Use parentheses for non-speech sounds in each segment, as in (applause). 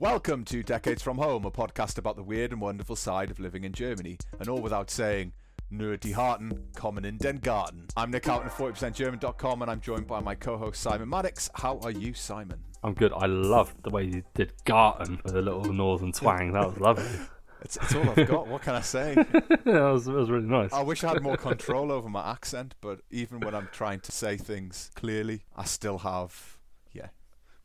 Welcome to Decades from Home, a podcast about the weird and wonderful side of living in Germany, and all without saying, nur die Harten kommen in den Garten. I'm Nick Houghton of 40%German.com, and I'm joined by my co-host Simon Maddox. How are you, Simon? I'm good. I loved the way you did Garten with a little northern twang. That was lovely. (laughs) It's, it's all I've got. What can I say? (laughs) that, was, that was really nice. I wish I had more control over my accent, but even when I'm trying to say things clearly, I still have, yeah,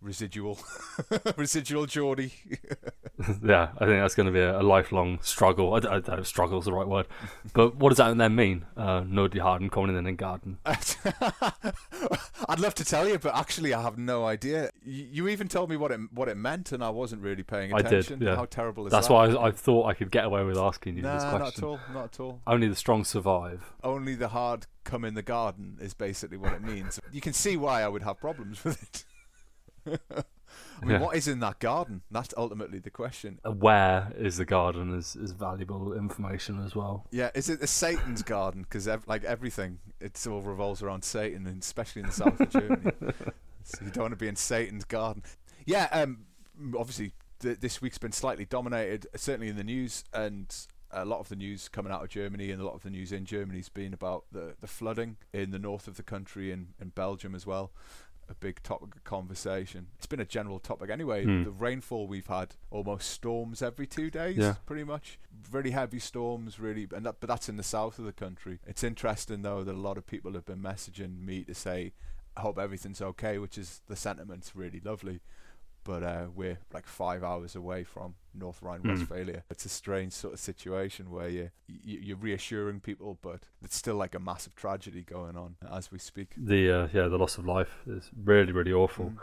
residual, (laughs) residual Geordie. (laughs) yeah, I think that's going to be a, a lifelong struggle. I, I, I, struggle is the right word, but what does that then mean? Uh, no die Harden coming in den garden. (laughs) I'd love to tell you, but actually, I have no idea. You, you, even told me what it what it meant, and I wasn't really paying attention. I did. Yeah. How terrible is That's that? why I, I, thought I could get away with asking you nah, this question. not at all. Not at all. Only the strong survive. Only the hard come in the garden is basically what it means. you can see why I would have problems with it. (laughs) I mean, yeah. what is in that garden? That's ultimately the question. Where is the garden is, is valuable information as well. Yeah, is it the Satan's garden? Because ev- like everything, it all revolves around Satan, and especially in the south of Germany. (laughs) So you don't want to be in Satan's garden. Yeah, um, obviously th- this week's been slightly dominated, certainly in the news, and a lot of the news coming out of Germany and a lot of the news in Germany has been about the, the flooding in the north of the country and in Belgium as well a big topic of conversation. It's been a general topic anyway. Mm. The rainfall we've had, almost storms every two days, yeah. pretty much. Really heavy storms, really, and that, but that's in the south of the country. It's interesting though that a lot of people have been messaging me to say, "I hope everything's okay," which is the sentiment's really lovely but uh, we're like five hours away from North Rhine-Westphalia. Mm. It's a strange sort of situation where you, you are reassuring people, but it's still like a massive tragedy going on as we speak. The uh, yeah, the loss of life is really really awful. Mm.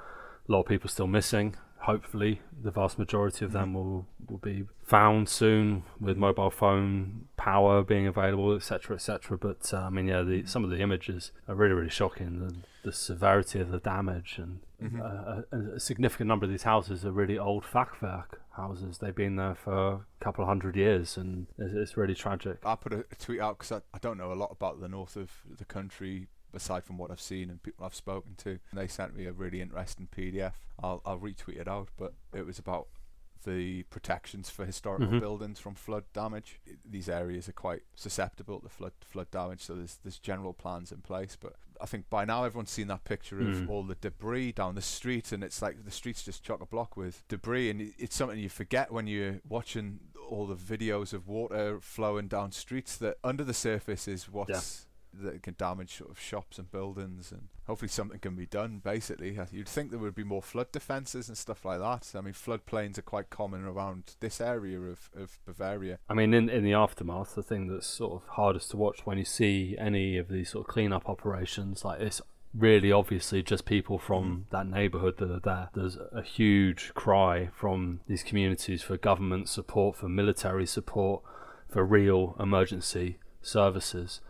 A lot of people still missing. Hopefully, the vast majority of them mm. will will be found soon with mobile phone power being available, etc., etc. But uh, I mean, yeah, the, some of the images are really really shocking. The, the severity of the damage and mm-hmm. uh, a, a, significant number of these houses are really old Fachwerk houses. They've been there for a couple of hundred years, and it's, it's really tragic. I put a, a tweet out because I, I don't know a lot about the north of the country aside from what I've seen and people I've spoken to. And they sent me a really interesting PDF. I'll, I'll retweet it out, but it was about the protections for historical mm-hmm. buildings from flood damage. These areas are quite susceptible to flood flood damage, so there's there's general plans in place. But I think by now everyone's seen that picture of mm. all the debris down the street, and it's like the streets just chock a block with debris, and it's something you forget when you're watching all the videos of water flowing down streets. That under the surface is what's yeah that can damage sort of shops and buildings, and hopefully something can be done. Basically, you'd think there would be more flood defences and stuff like that. I mean, floodplains are quite common around this area of, of Bavaria. I mean, in in the aftermath, the thing that's sort of hardest to watch when you see any of these sort of cleanup operations like this really obviously just people from mm. that neighborhood that are there. There's a huge cry from these communities for government support, for military support, for real emergency services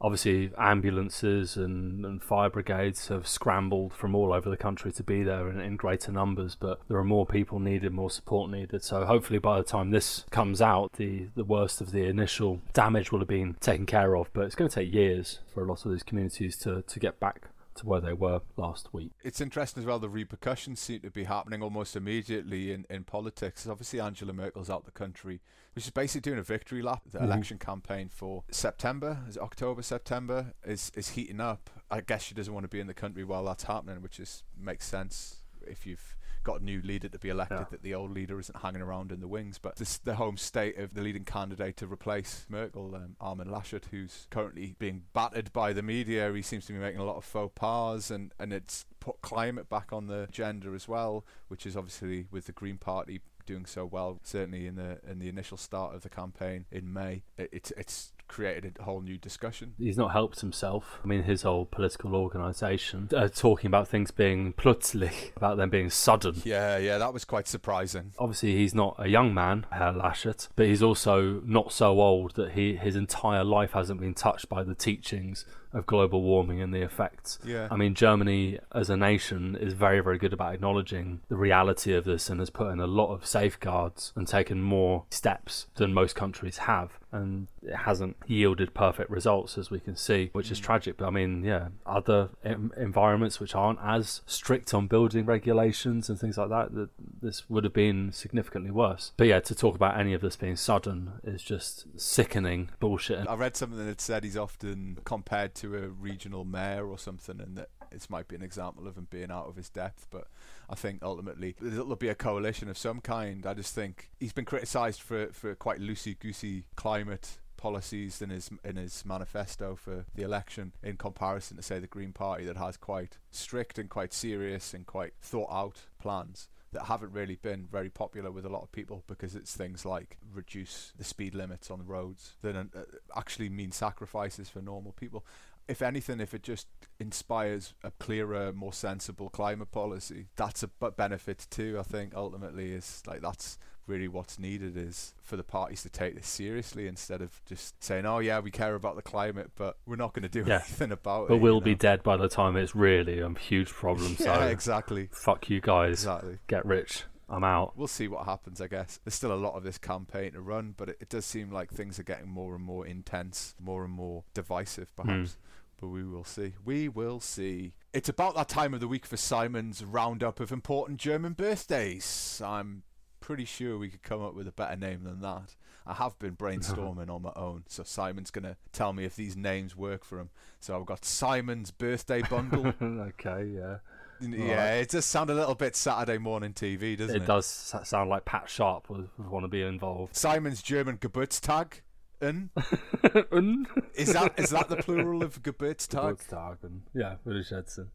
obviously ambulances and, and, fire brigades have scrambled from all over the country to be there in, in, greater numbers but there are more people needed more support needed. So hopefully by the time this comes out the, the worst of the initial damage will have been taken care of but it's going to take years for a lot of these communities to, to get back to where they were last week. It's interesting as well, the repercussions seem to be happening almost immediately in, in politics. Obviously, Angela Merkel's out the country, which is basically doing a victory lap. The mm-hmm. election campaign for September, is October, September, is, is heating up. I guess she doesn't want to be in the country while that's happening, which is makes sense if you've got a new leader to be elected, yeah. that the old leader isn't hanging around in the wings. But this, the home state of the leading candidate to replace Merkel, um, Armin Laschet, who's currently being battered by the media. He seems to be making a lot of faux pas, and, and it's put climate back on the agenda as well, which is obviously with the Green Party doing so well, certainly in the in the initial start of the campaign in May. It, it's it's created a whole new discussion. He's not helped himself. I mean, his whole political organisation uh, talking about things being plötzlich, (laughs) about them being sudden. Yeah, yeah, that was quite surprising. Obviously, he's not a young man, Herr Laschet, but he's also not so old that he his entire life hasn't been touched by the teachings of global warming and the effects. Yeah. I mean, Germany as a nation is very, very good about acknowledging the reality of this and has put in a lot of safeguards and taken more steps than most countries have and it hasn't yielded perfect results as we can see, which is mm. tragic. But I mean, yeah, other em- environments which aren't as strict on building regulations and things like that, that this would have been significantly worse. But yeah, to talk about any of this being sudden is just sickening bullshit. I read something that said he's often compared to a regional mayor or something, and that this might be an example of him being out of his depth. But I think ultimately there'll be a coalition of some kind. I just think he's been criticised for for quite loosey goosey climate policies in his in his manifesto for the election in comparison to say the Green Party that has quite strict and quite serious and quite thought out plans that haven't really been very popular with a lot of people because it's things like reduce the speed limits on the roads that uh, actually mean sacrifices for normal people if anything, if it just inspires a clearer, more sensible climate policy, that's a benefit too. I think ultimately is like that's really what's needed is for the parties to take this seriously instead of just saying, "Oh yeah, we care about the climate, but we're not going to do yeah. anything about but it." But we'll be know? dead by the time it's really a huge problem. (laughs) yeah, so exactly. Fuck you guys. Exactly. Get rich. I'm out. We'll see what happens, I guess. There's still a lot of this campaign to run, but it, it does seem like things are getting more and more intense, more and more divisive, perhaps. Mm but we will see. We will see. It's about that time of the week for Simon's roundup of important German birthdays. I'm pretty sure we could come up with a better name than that. I have been brainstorming on my own, so Simon's going to tell me if these names work for him. So I've got Simon's birthday bundle. (laughs) okay, yeah. Yeah, right. it does sound a little bit Saturday morning TV, doesn't it? It does sound like Pat Sharp would, would want to be involved. Simon's German Geburtstag. Un? Un? (laughs) Is that is that the plural of Geburtstag? Geburtstagen. Yeah, würde ich schätzen.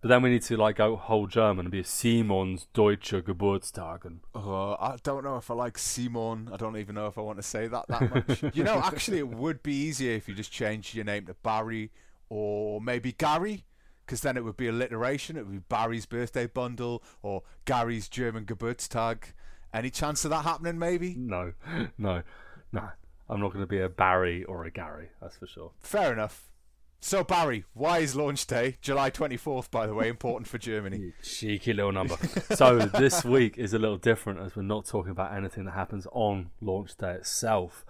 But then we need to like go whole German and be Simons Deutsche Geburtstagen. Oh, I don't know if I like Simon. I don't even know if I want to say that that much. you know, (laughs) actually, it would be easier if you just changed your name to Barry or maybe Gary, because then it would be alliteration. It would be Barry's birthday bundle or Gary's German Geburtstag. Any chance of that happening? Maybe. No, (laughs) no, no. I'm not going to be a Barry or a Gary, that's for sure. Fair enough. So, Barry, why is launch day, July 24th, by the way, important for Germany? You cheeky little number. so, this week is a little different as we're not talking about anything that happens on launch day itself.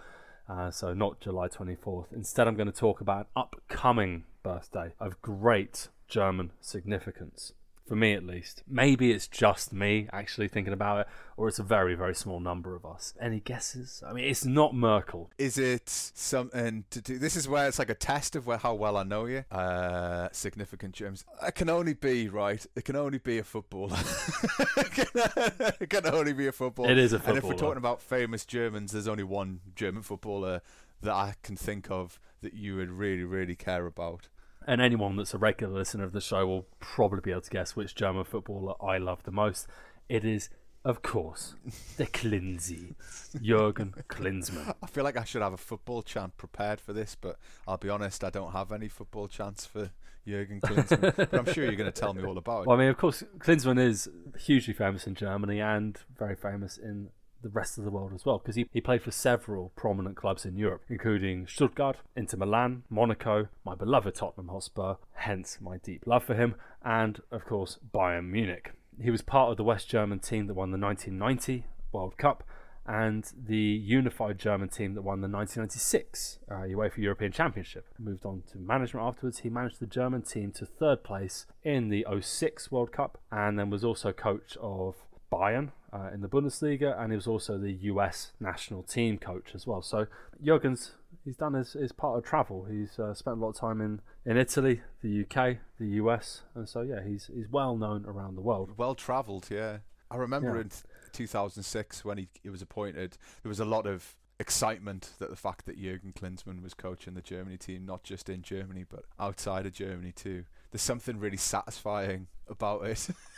Uh, so, not July 24th. Instead, I'm going to talk about an upcoming birthday of great German significance for me at least. Maybe it's just me actually thinking about it, or it's a very, very small number of us. Any guesses? I mean, it's not Merkel. Is it something to do? This is where it's like a test of where, how well I know you. Uh, significant James. It can only be right. It can only be a footballer. (laughs) it, can, it can only be a footballer. It is a footballer. And if we're talking about famous Germans, there's only one German footballer that I can think of that you would really, really care about and anyone that's a regular listener of the show will probably be able to guess which German footballer I love the most. It is, of course, the Klinzi, Jurgen Klinsmann. I feel like I should have a football chant prepared for this, but I'll be honest, I don't have any football chants for Jurgen Klinsmann. (laughs) but I'm sure you're going to tell me all about it. Well, I mean, of course, Klinsmann is hugely famous in Germany and very famous in the rest of the world as well, because he, he played for several prominent clubs in Europe, including Stuttgart, Inter Milan, Monaco, my beloved Tottenham Hotspur, hence my deep love for him, and of course Bayern Munich. He was part of the West German team that won the 1990 World Cup and the unified German team that won the 1996 uh, UEFA European Championship. Moved on to management afterwards. He managed the German team to third place in the 06 World Cup and then was also coach of Bayern uh, in the Bundesliga, and he was also the US national team coach as well. So Jurgen's he's done his, his part of travel. He's uh, spent a lot of time in, in Italy, the UK, the US, and so yeah, he's he's well known around the world. Well travelled, yeah. I remember yeah. in 2006 when he, he was appointed, there was a lot of excitement that the fact that Jurgen Klinsmann was coaching the Germany team, not just in Germany but outside of Germany too. There's something really satisfying about it. (laughs)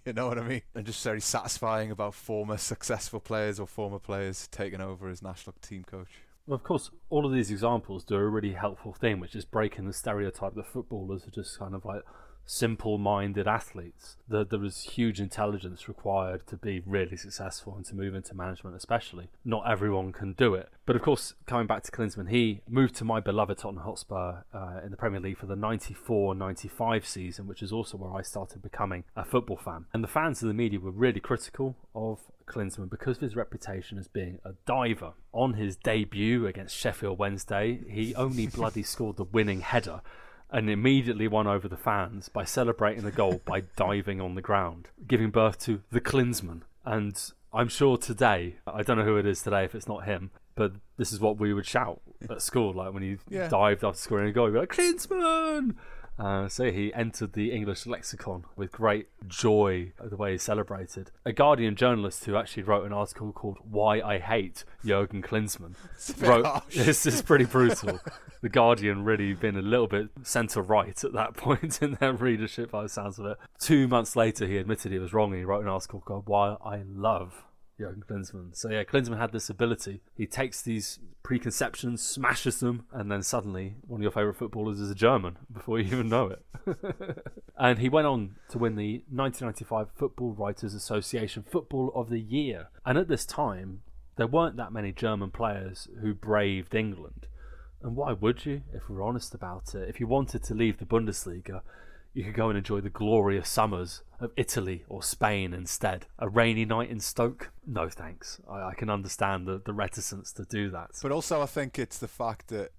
(laughs) You know what I mean? And just very satisfying about former successful players or former players taking over as national team coach. Well, of course, all of these examples do a really helpful thing, which is breaking the stereotype that footballers are just kind of like simple-minded athletes. The, there was huge intelligence required to be really successful and to move into management, especially. Not everyone can do it. But of course, coming back to Klinsmann, he moved to my beloved Tottenham Hotspur uh, in the Premier League for the 94-95 season, which is also where I started becoming a football fan. And the fans of the media were really critical of Klinsmann because of his reputation as being a diver. On his debut against Sheffield Wednesday, he only (laughs) bloody scored the winning header and immediately won over the fans by celebrating the goal by (laughs) diving on the ground, giving birth to the Klinsmann. And I'm sure today, I don't know who it is today if it's not him, but this is what we would shout at school, like when he Yeah. dived after scoring a goal, we'd be like, Klinsmann! Uh, so he entered the English lexicon with great joy of the way he celebrated. A Guardian journalist who actually wrote an article called "Why I Hate Jurgen Klinsmann" (laughs) wrote (laughs) this is pretty brutal. (laughs) the Guardian really been a little bit centre right at that point in their readership, by the sounds of it. Two months later, he admitted he was wrong and he wrote an article called "Why I Love." Jurgen Klinsmann. So yeah, Klinsmann had this ability. He takes these preconceptions, smashes them, and then suddenly one of your favourite footballers is a German before you even know it. (laughs) and he went on to win the 1995 Football Writers Association Football of the Year. And at this time, there weren't that many German players who braved England. And why would you, if we're honest about it? If you wanted to leave the Bundesliga, you could go and enjoy the glorious summers of Italy or Spain instead. A rainy night in Stoke? No thanks. I, I can understand the, the reticence to do that. But also, I think it's the fact that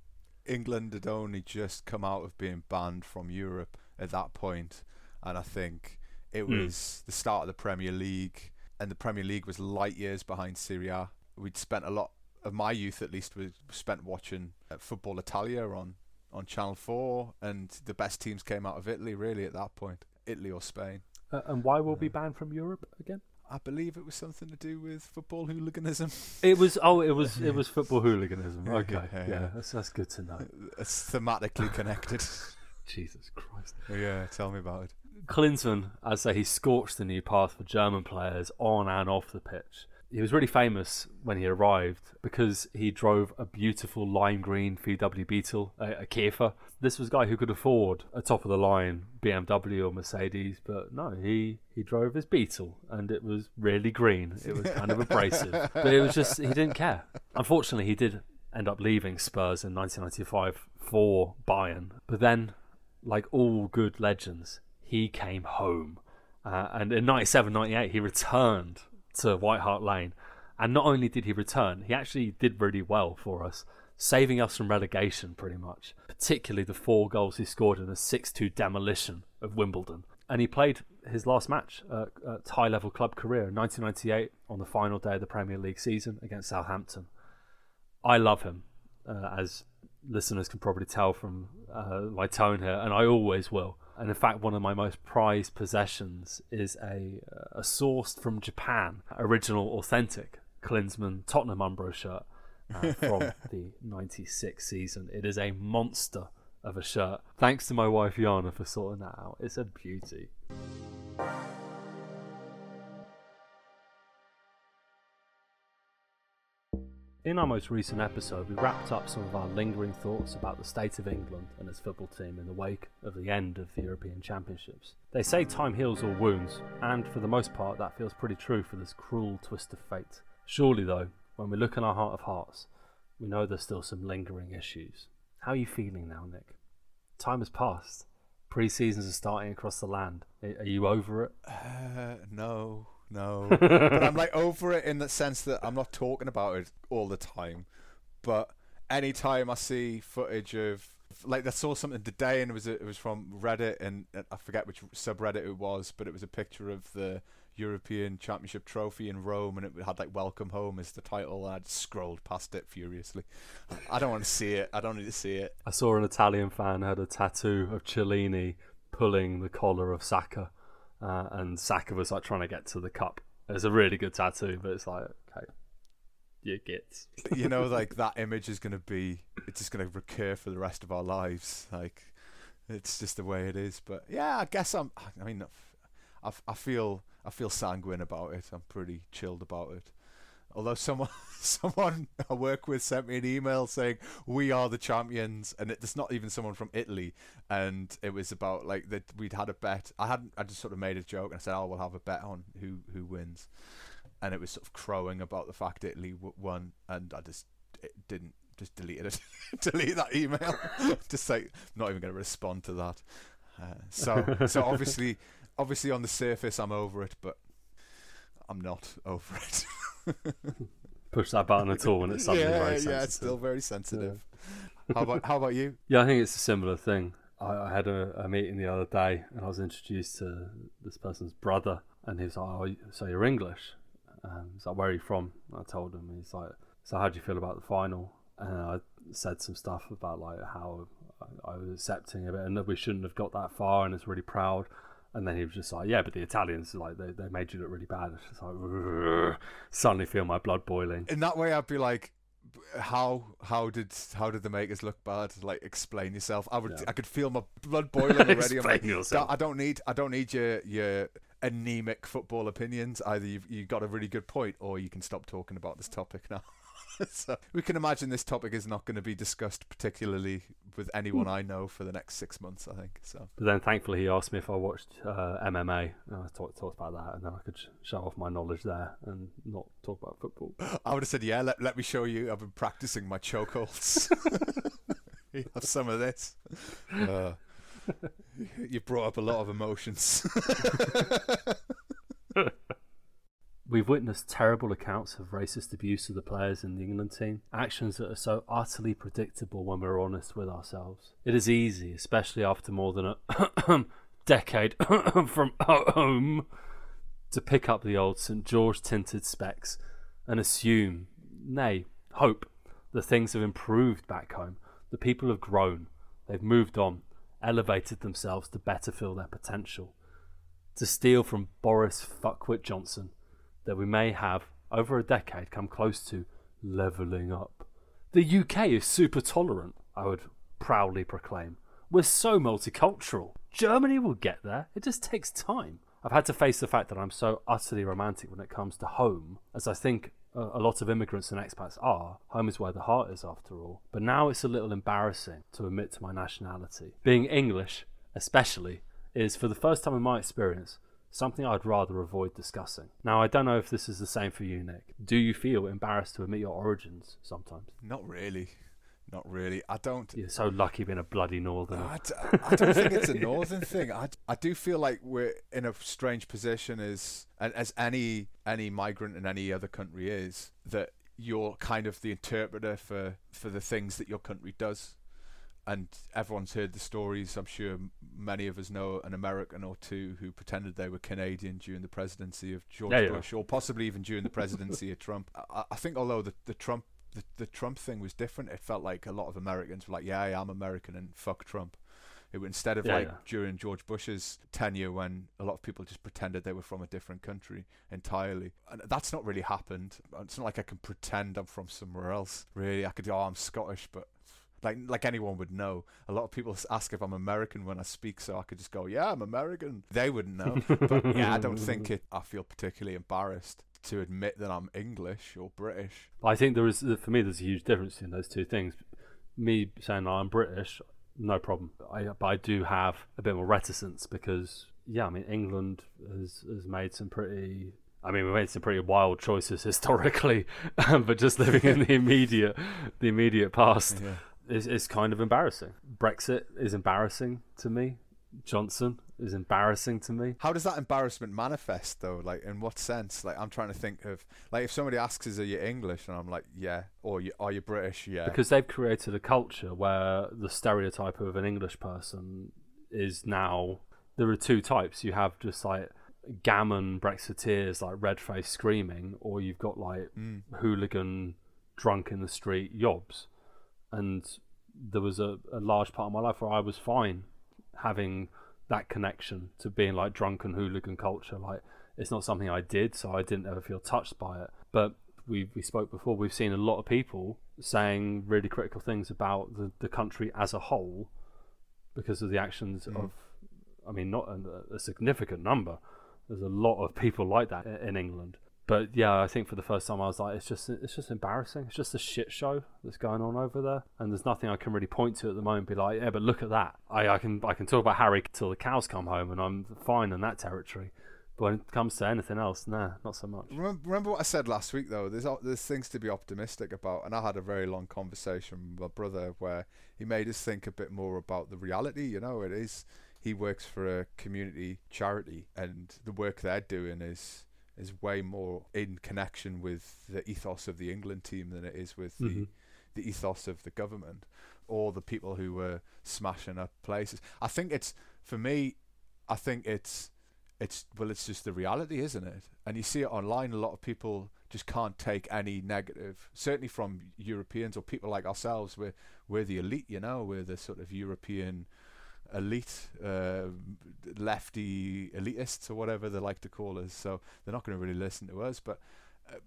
England had only just come out of being banned from Europe at that point, and I think it Hmm. was the start of the Premier League, and the Premier League was light years behind Serie A. We'd spent a lot of my youth, at least, was spent watching uh, Football Italia on on Channel Four, and the best teams came out of Italy, really, at that point, Italy or Spain. Uh, and why will be banned from Europe again? I believe it was something to do with football hooliganism. It was oh, it was it was (laughs) football hooliganism. Okay, Yeah, yeah, yeah. that's that's good to know. It's thematically (laughs) connected. Jesus Christ. yeah, tell me about it. Klinsmann, I'd say he scorched the new path for German players on and off the pitch. He was really famous when he arrived because he drove a beautiful lime green VW Beetle, a, a Käfer. This was a guy who could afford a top of the line BMW or Mercedes, but no, he, he drove his Beetle and it was really green. It was kind of (laughs) abrasive, but it was just, he didn't care. Unfortunately, he did end up leaving Spurs in 1995 for Bayern, but then, like all good legends, he came home. Uh, and in 97 98, he returned to White Hart Lane. And not only did he return, he actually did really well for us, saving us from relegation pretty much, particularly the four goals he scored in a 6 2 demolition of Wimbledon. And he played his last match at high level club career in 1998 on the final day of the Premier League season against Southampton. I love him, uh, as listeners can probably tell from uh, my tone here, and I always will. And in fact, one of my most prized possessions is a a sourced from Japan, original, authentic Klinsmann Tottenham Umbro shirt uh, (laughs) from the '96 season. It is a monster of a shirt. Thanks to my wife Yana for sorting that out. It's a beauty. In our most recent episode, we wrapped up some of our lingering thoughts about the state of England and its football team in the wake of the end of the European Championships. They say time heals all wounds, and for the most part, that feels pretty true for this cruel twist of fate. Surely, though, when we look in our heart of hearts, we know there's still some lingering issues. How are you feeling now, Nick? Time has passed. Pre seasons are starting across the land. Are you over it? Uh, no, no. (laughs) but I'm like over it in the sense that I'm not talking about it all the time. But anytime I see footage of like I saw something today and it was it was from Reddit and I forget which subreddit it was, but it was a picture of the European Championship trophy in Rome and it had like "Welcome Home" as the title. And I scrolled past it furiously. I don't want to see it. I don't need to see it. I saw an Italian fan had a tattoo of Chiellini pulling the collar of Saka, uh, and Saka was like trying to get to the cup. It's a really good tattoo, but it's like okay, you get. you know, (laughs) like that image is going to be, it's just going to recur for the rest of our lives. Like, it's just the way it is. But yeah, I guess I'm. I mean, I, I feel I feel sanguine about it. I'm pretty chilled about it. Although someone (laughs) someone I work with sent me an email saying we are the champions, and it's not even someone from Italy, and it was about like that we'd had a bet. I hadn't. I just sort of made a joke and I said, "Oh, we'll have a bet on who who wins," and it was sort of crowing about the fact Italy won, and I just didn't just deleted it, (laughs) delete that email. (laughs) just say not even going to respond to that. Uh, so so obviously obviously on the surface I'm over it, but I'm not over it. (laughs) Push that button at all, and it's suddenly yeah, very sensitive. yeah, it's still very sensitive. How about how about you? (laughs) Yeah, I think it's a similar thing. I, I had a, a meeting the other day, and I was introduced to this person's brother, and he was like, "Oh, so you're English?" Um, he's like, "Where are you from?" I told him. He's like, "So how do you feel about the final?" And I said some stuff about like how I, I was accepting of it, and that we shouldn't have got that far, and it's really proud. And then he was just like, "Yeah, but the Italians, like, they, they made you look really bad." It's just like, suddenly feel my blood boiling. In that way, I'd be like, how how did how did the makers look bad? Like, explain yourself. I would Yeah. I could feel my blood (laughs) boiling already. Explain like, yourself. I don't need I don't need your your anemic football opinions. Either you've you got a really good point, or you can stop talking about this topic now. (laughs) (laughs) so we can imagine this topic is not going to be discussed particularly with anyone I know for the next six months. I think so. But then, thankfully, he asked me if I watched uh, MMA, and I talked, talked about that, and then I could sh- show off my knowledge there and not talk about football. (gasps) I would have said, yeah, let, let me show you. I've been practicing my chokeholds. (laughs) (laughs) you have some of this. Uh, you brought up a lot of emotions. We've witnessed terrible accounts of racist abuse of the players in the England team, actions that are so utterly predictable when we're honest with ourselves. It is easy, especially after more than a (coughs) decade (coughs) from home, to pick up the old St George tinted specs and assume, nay, hope, that things have improved back home. The people have grown, they've moved on, elevated themselves to better fill their potential. To steal from Boris Fuckwit Johnson, that we may have, over a decade, come close to levelling up. The UK is super tolerant, I would proudly proclaim. We're so multicultural. Germany will get there, it just takes time. I've had to face the fact that I'm so utterly romantic when it comes to home, as I think a lot of immigrants and expats are. Home is where the heart is, after all. But now it's a little embarrassing to admit to my nationality. Being English, especially, is, for the first time in my experience, something I'd rather avoid discussing. Now, I don't know if this is the same for you, Nick. Do you feel embarrassed to admit your origins sometimes? not really. Not really. I don't. You're so lucky being a bloody northerner. I, d- I don't think it's a (laughs) northern thing. I, I do feel like we're in a strange position as as any any migrant in any other country is that you're kind of the interpreter for for the things that your country does. And everyone's heard the stories. I'm sure many of us know an American or two who pretended they were Canadian during the presidency of George Yeah, yeah. Bush, or possibly even during the presidency of Trump. I, I think although the, the Trump the, the Trump thing was different, it felt like a lot of Americans were like, "Yeah, I am American," and fuck Trump. It instead of Yeah, like yeah. during George Bush's tenure when a lot of people just pretended they were from a different country entirely. And that's not really happened. It's not like I can pretend I'm from somewhere else. Really, I could oh, I'm Scottish, but like like anyone would know. A lot of people ask if I'm American when I speak, so I could just go, yeah, I'm American. They wouldn't know. but yeah, I don't think it. I feel particularly embarrassed to admit that I'm English or British. I think there is, for me, there's a huge difference in those two things. Me saying I'm British, no problem. I, but I do have a bit more reticence because, yeah, I mean, England has, has made some pretty. I mean, we made some pretty wild choices (laughs) historically, (laughs) but just living in the (laughs) immediate, the immediate past Yeah. Is, is kind of embarrassing. Brexit is embarrassing to me. Johnson is embarrassing to me. How does that embarrassment manifest though? Like in what sense? Like I'm trying to think of like if somebody asks us are you English and I'm like yeah or are you British? Yeah. because they've created a culture where the stereotype of an English person is now there are two types. You have just like gammon Brexiteers like red face screaming, or you've got like Mm. hooligan drunk in the street yobs. And there was a, a large part of my life where I was fine having that connection to being like drunken hooligan culture. Like it's not something I did, so I didn't ever feel touched by it. But we we spoke before. We've seen a lot of people saying really critical things about the, the country as a whole because of the actions Mm. of. I mean, not a, a significant number. There's a lot of people like that in England. But yeah, I think for the first time I was like, it's just it's just embarrassing. It's just a shit show that's going on over there, and there's nothing I can really point to at the moment. Be like, yeah, but look at that. I, I can I can talk about Harry till the cows come home, and I'm fine in that territory. But when it comes to anything else, nah, not so much. Remember, remember what I said last week though. There's there's things to be optimistic about, and I had a very long conversation with my brother where he made us think a bit more about the reality. You know, it is he works for a community charity, and the work they're doing is is way more in connection with the ethos of the England team than it is with mm-hmm. the the ethos of the government or the people who were smashing up places. I think it's for me. I think it's it's well, it's just the reality, isn't it? And you see it online. A lot of people just can't take any negative. Certainly from Europeans or people like ourselves, we're we're the elite. You know, we're the sort of European elite, uh, lefty elitists or whatever they like to call us. So they're not going to really listen to us. But uh,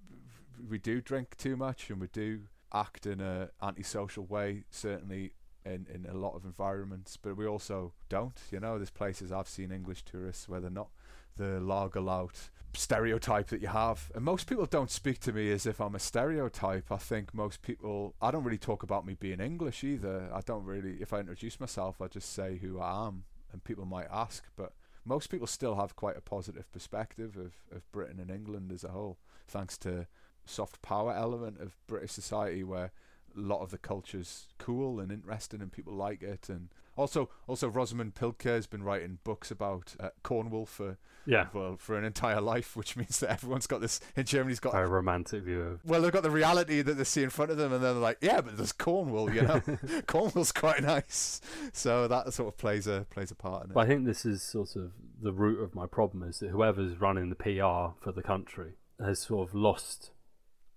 we do drink too much and we do act in a antisocial way. Certainly in in a lot of environments, but we also don't. You know, there's places I've seen English tourists where they're not the lager lout stereotype that you have. And most people don't speak to me as if I'm a stereotype. I think most people, I don't really talk about me being English either. I don't really, if I introduce myself, I just say who I am, and people might ask. But most people still have quite a positive perspective of, of Britain and England as a whole, thanks to soft power element of British society where a lot of the culture's cool and interesting and people like it and also, also Rosamund Pilcher has been writing books about uh, Cornwall for yeah well, for an entire life, which means that everyone's got this in Germany's got a romantic view of. Well, they've got the reality that they see in front of them, and then they're like, yeah, but there's Cornwall, you know, (laughs) Cornwall's quite nice. So that sort of plays a plays a part in it. But I think this is sort of the root of my problem is that whoever's running the PR for the country has sort of lost.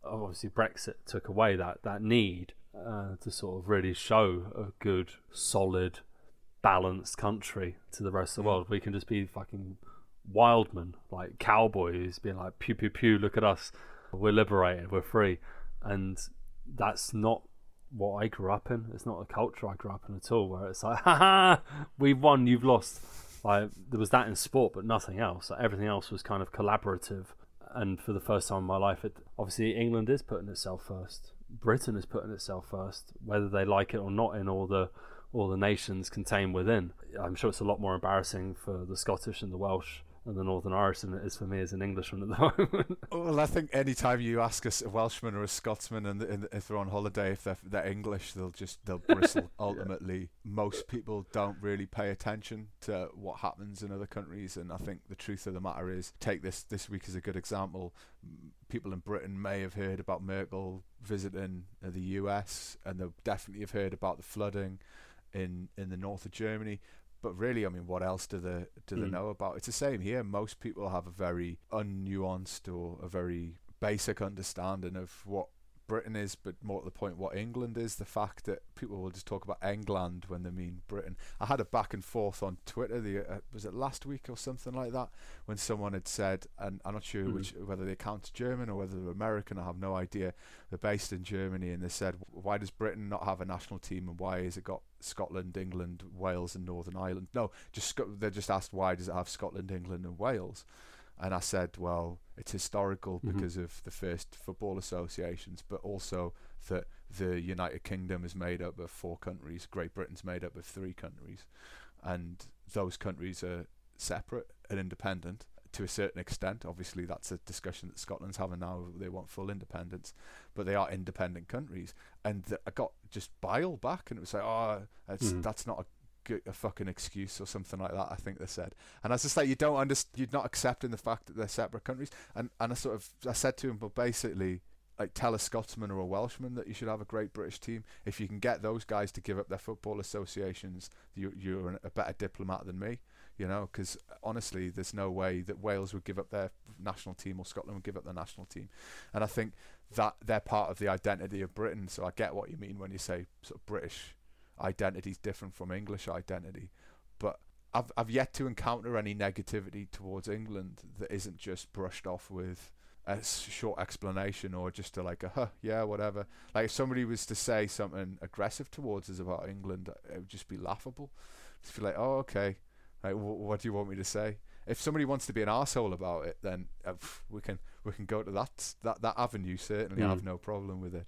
Obviously, Brexit took away that that need uh, to sort of really show a good, solid, balanced country to the rest of the world. We can just be fucking wildmen, like cowboys, being like pew pew pew. Look at us, we're liberated, we're free, and that's not what I grew up in. It's not a culture I grew up in at all. Where it's like, (laughs) ha ha, we've won, you've lost. Like there was that in sport, but nothing else. Like, everything else was kind of collaborative. And for the first time in my life, it, obviously England is putting itself first. Britain is putting itself first, whether they like it or not, in all the all the nations contained within. I'm sure it's a lot more embarrassing for the Scottish and the Welsh and the Northern Irish than it is for me as an Englishman at the (laughs) moment. well, I think any time you ask a Welshman or a Scotsman, and, and if they're on holiday, if they're, they're English, they'll just they'll (laughs) bristle. Ultimately, yeah. most people don't really pay attention to what happens in other countries, and I think the truth of the matter is, take this this week as a good example. People in Britain may have heard about Merkel visiting the US, and they'll definitely have heard about the flooding in in the north of Germany. But really, I mean, what else do they do they mm. know about? It's the same here. Most people have a very unnuanced or a very basic understanding of what Britain is, but more to the point, what England is. The fact that people will just talk about England when they mean Britain. I had a back and forth on Twitter. The uh, was it last week or something like that when someone had said, and I'm not sure mm-hmm. which whether German or whether they're American. I have no idea. They're based in Germany, and they said, why does Britain not have a national team, and why has it got Scotland, England, Wales, and Northern Ireland? No, just they just asked why does it have Scotland, England, and Wales? And I said, well, it's historical mm-hmm. because of the first football associations, but also that the United Kingdom is made up of four countries, Great Britain's made up of three countries, and those countries are separate and independent to a certain extent. Obviously, that's a discussion that Scotland's having now. They want full independence, but they are independent countries. And th- I got just bile back, and it was like, oh, mm. that's not a a fucking excuse or something like that. I think they said, and I was just like, you don't understand, you're not accepting the fact that they're separate countries. And and I sort of I said to him, but basically, like tell a Scotsman or a Welshman that you should have a great British team. If you can get those guys to give up their football associations, you you're a better diplomat than me. You know, because honestly, there's no way that Wales would give up their national team or Scotland would give up their national team. And I think that they're part of the identity of Britain. So I get what you mean when you say sort of British identity is different from English identity. But I've I've yet to encounter any negativity towards England that isn't just brushed off with a short explanation or just a like a huh yeah whatever. Like if somebody was to say something aggressive towards us about England, it would just be laughable. Just be like oh okay, like w- what do you want me to say? If somebody wants to be an asshole about it, then uh, we can we can go to that that that avenue. Certainly, I have Mm. no problem with it.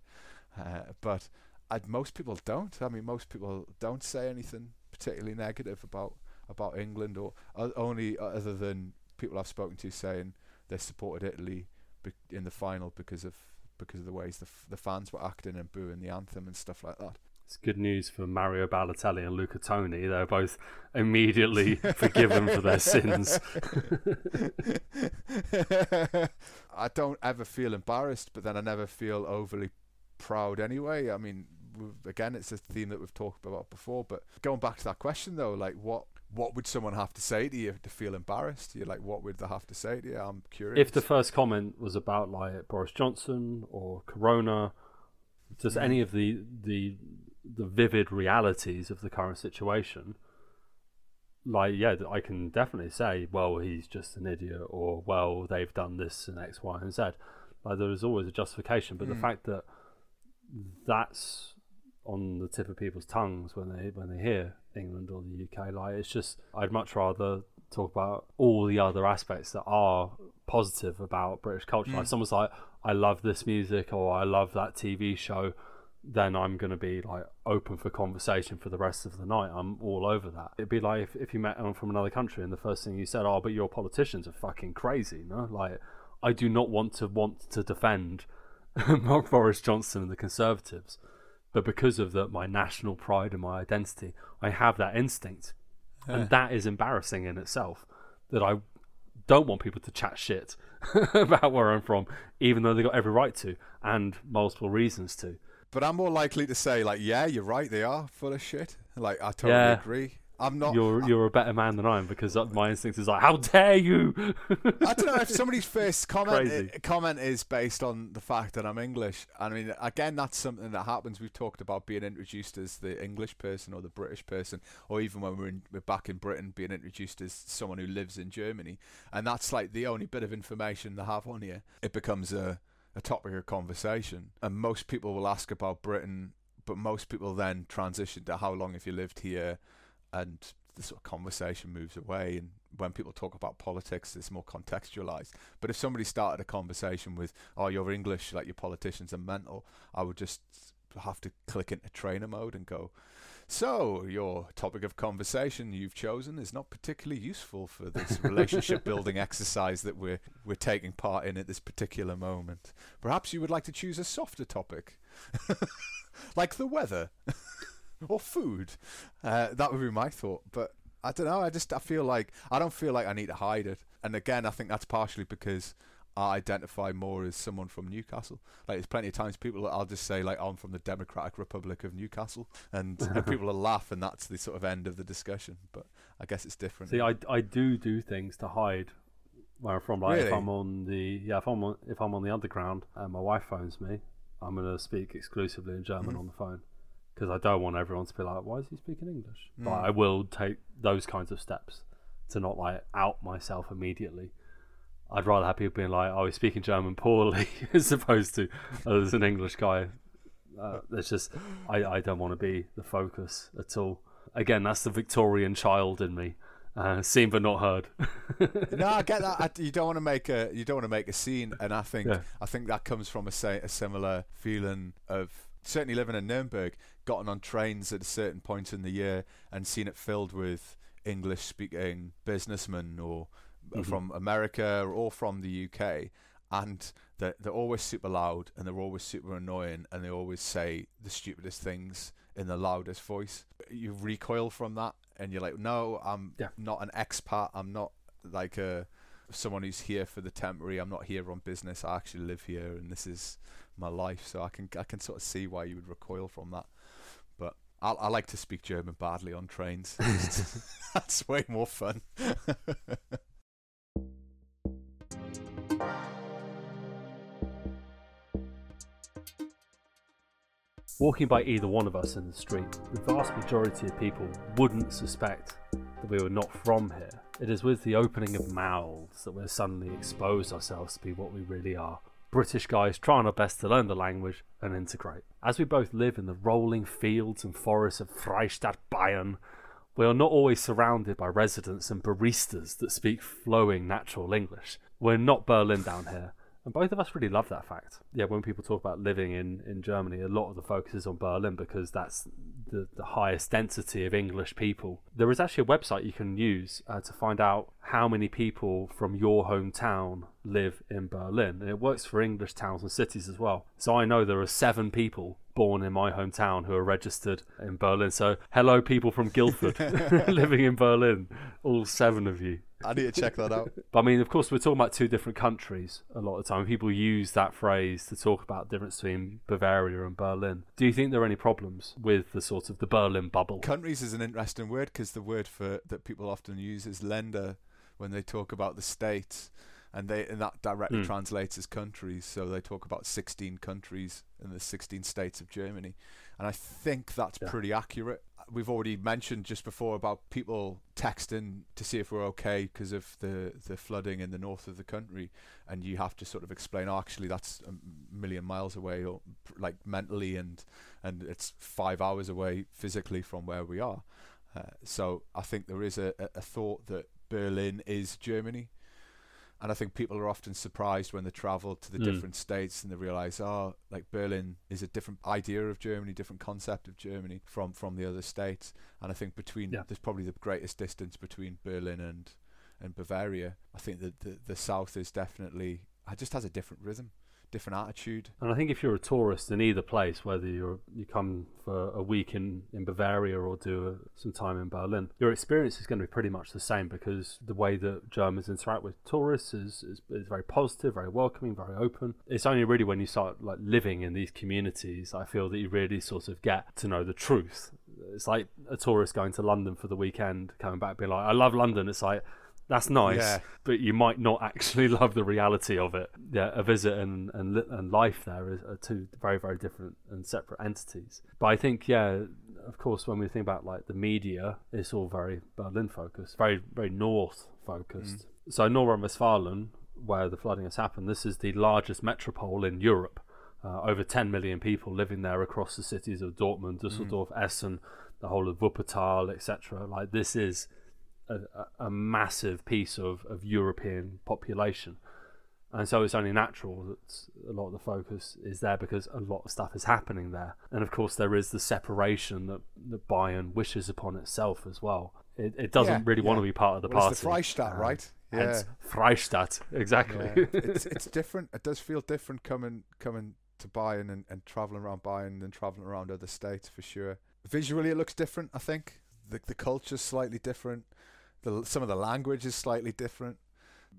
Uh, but i most people don't. I mean, most people don't say anything particularly negative about about England, or uh, only other than people I've spoken to saying they supported Italy be- in the final because of because of the ways the f- the fans were acting and booing the anthem and stuff like that. It's good news for Mario Balotelli and Luca Toni. They're both immediately (laughs) forgiven for their sins. (laughs) I don't ever feel embarrassed, but then I never feel overly proud anyway. I mean, again, it's a theme that we've talked about before. But going back to that question though, like what what would someone have to say to you to feel embarrassed? You're like, what would they have to say to you? I'm curious. If the first comment was about like Boris Johnson or Corona, just Mm. any of the the the vivid realities of the current situation, like yeah, I can definitely say, well, he's just an idiot, or well, they've done this and X, Y, and Z. Like there is always a justification, but the Mm. fact that that's on the tip of people's tongues when they when they hear England or the UK, like it's just I'd much rather talk about all the other aspects that are positive about British culture. Like Mm. someone's like, I love this music or I love that TV show, then I'm gonna be like open for conversation for the rest of the night. I'm all over that. It'd be like if, if you met someone from another country and the first thing you said, Oh, but your politicians are fucking crazy, no? Like I do not want to want to defend (laughs) Mark Boris Johnson and the Conservatives. But because of the, my national pride and my identity, I have that instinct Yeah. and that is embarrassing in itself that i don't want people to chat shit (laughs) about where i'm from even though they got every right to and multiple reasons to but I'm more likely to say like, yeah, you're right. They are full of shit. Like I totally Yeah. agree. I'm not. you're you're a better man than i am because my instinct is like how dare you I don't know if (laughs) somebody's first comment Crazy. i- comment is based on the fact that I'm English. I mean, again, that's something that happens. We've talked about being introduced as the English person or the British person, or even when we're in, we're back in Britain, being introduced as someone who lives in Germany, and that's like the only bit of information they have on you. It becomes a a topic of conversation, and most people will ask about Britain, but most people then transition to how long have you lived here, and the sort of conversation moves away. And when people talk about politics, it's more contextualized. But if somebody started a conversation with, "Oh, you're English, like your politicians are mental," I would just have to click into trainer mode and go. So your topic of conversation you've chosen is not particularly useful for this relationship (laughs) building exercise that we're we're taking part in at this particular moment. Perhaps you would like to choose a softer topic, (laughs) like the weather (laughs) (laughs) or food. Uh, that would be my thought. But I don't know. I just I feel like I don't feel like I need to hide it. And again, I think that's partially because I identify more as someone from Newcastle. Like there's plenty of times people I'll just say like I'm from the Democratic Republic of Newcastle, and, (laughs) and people will laugh, and that's the sort of end of the discussion. But I guess it's different. see i i do do things to hide where i'm from like if i'm on the yeah if i'm on if i'm on the underground and my wife phones me i'm going to speak exclusively in german Mhm. on the phone because i don't want everyone to be like why is he speaking english but Mm. i will take those kinds of steps to not like out myself immediately I'd rather have people being like, "Oh, he's speaking German poorly," (laughs) as opposed to, "Oh, there's an English guy." Uh, it's just, I, I don't want to be the focus at all. Again, that's the Victorian child in me, uh, seen but not heard. no, I get that. (laughs) I, you don't want to make a you don't want to make a scene, and I think Yeah. I think that comes from a, a similar feeling of certainly living in Nuremberg, gotten on trains at a certain point in the year and seen it filled with English speaking businessmen or Mhm. from America or from the UK, and they're, they're always super loud and they're always super annoying and they always say the stupidest things in the loudest voice. You recoil from that and you're like, no, I'm Yeah. not an expat. I'm not like a someone who's here for the temporary. I'm not here on business. I actually live here and this is my life. So I can I can sort of see why you would recoil from that. But I, I like to speak German badly on trains. (laughs) (laughs) That's way more fun. Walking by either one of us in the street, the vast majority of people wouldn't suspect that we were not from here. It is with the opening of mouths that we're suddenly expose ourselves to be what we really are. British guys trying our best to learn the language and integrate. As we both live in the rolling fields and forests of Freistaat, Bayern, we are not always surrounded by residents and baristas that speak flowing natural English. We're not Berlin down here, And both of us really love that fact. Yeah, when people talk about living in, in Germany, a lot of the focus is on Berlin because that's the, the highest density of English people. There is actually a website you can use uh, to find out how many people from your hometown live in Berlin. And it works for English towns and cities as well. So I know there are seven people born in my hometown who are registered in Berlin. So hello, people from Guildford (laughs) (laughs) living in Berlin, all seven of you. I need to check that out. (laughs) But I mean, of course, we're talking about two different countries a lot of the time. People use that phrase to talk about the difference between Bavaria and Berlin. Do you think there are any problems with the sort of the Berlin bubble? Countries is an interesting word because the word for that people often use is Länder when they talk about the states, and they and that directly Mm. translates as countries. So they talk about 16 countries in the 16 states of Germany, and I think that's Yeah. pretty accurate. We've already mentioned just before about people texting to see if we're okay because of the the flooding in the north of the country, and you have to sort of explain, oh, actually that's a million miles away, or like mentally, and and it's five hours away physically from where we are. Uh, so I think there is a, a, a thought that Berlin is Germany. And I think people are often surprised when they travel to the Mm. different states and they realize, oh, like Berlin is a different idea of Germany, different concept of Germany from, from the other states. And I think between Yeah. there's probably the greatest distance between Berlin and and Bavaria. I think that the, the south is definitely it just has a different rhythm, different attitude. And I think if you're a tourist in either place, whether you're you come for a week in, in Bavaria or do a, some time in Berlin, your experience is going to be pretty much the same because the way that Germans interact with tourists is, is, is very positive, very welcoming, very open. It's only really when you start like living in these communities, I feel that you really sort of get to know the truth. It's like a tourist going to London for the weekend, coming back being like, "I love London." It's like that's nice, Yeah. but you might not actually (laughs) love the reality of it. Yeah, a visit and and, and life there are two very very different and separate entities. But I think yeah, of course, when we think about like the media, it's all very Berlin focused, very very north focused. So Nord Rhine-Westfalen, where the flooding has happened, this is the largest metropole in Europe. Uh, over 10 million people living there across the cities of Dortmund, Düsseldorf, Essen, the whole of Wuppertal, etc. Like this is a, a, massive piece of, of European population. And so it's only natural that a lot of the focus is there because a lot of stuff is happening there. And of course, there is the separation that, that Bayern wishes upon itself as well. It, it doesn't Yeah, really want to be part of the Well, party. it's the Freistaat, Um, right? Hence Freistaat, exactly. Yeah. it's (laughs) it's different. It does feel different coming coming to Bayern and, and traveling around Bayern than traveling around other states for sure. Visually, it looks different. I think the the culture's slightly different. The some of the language is slightly different.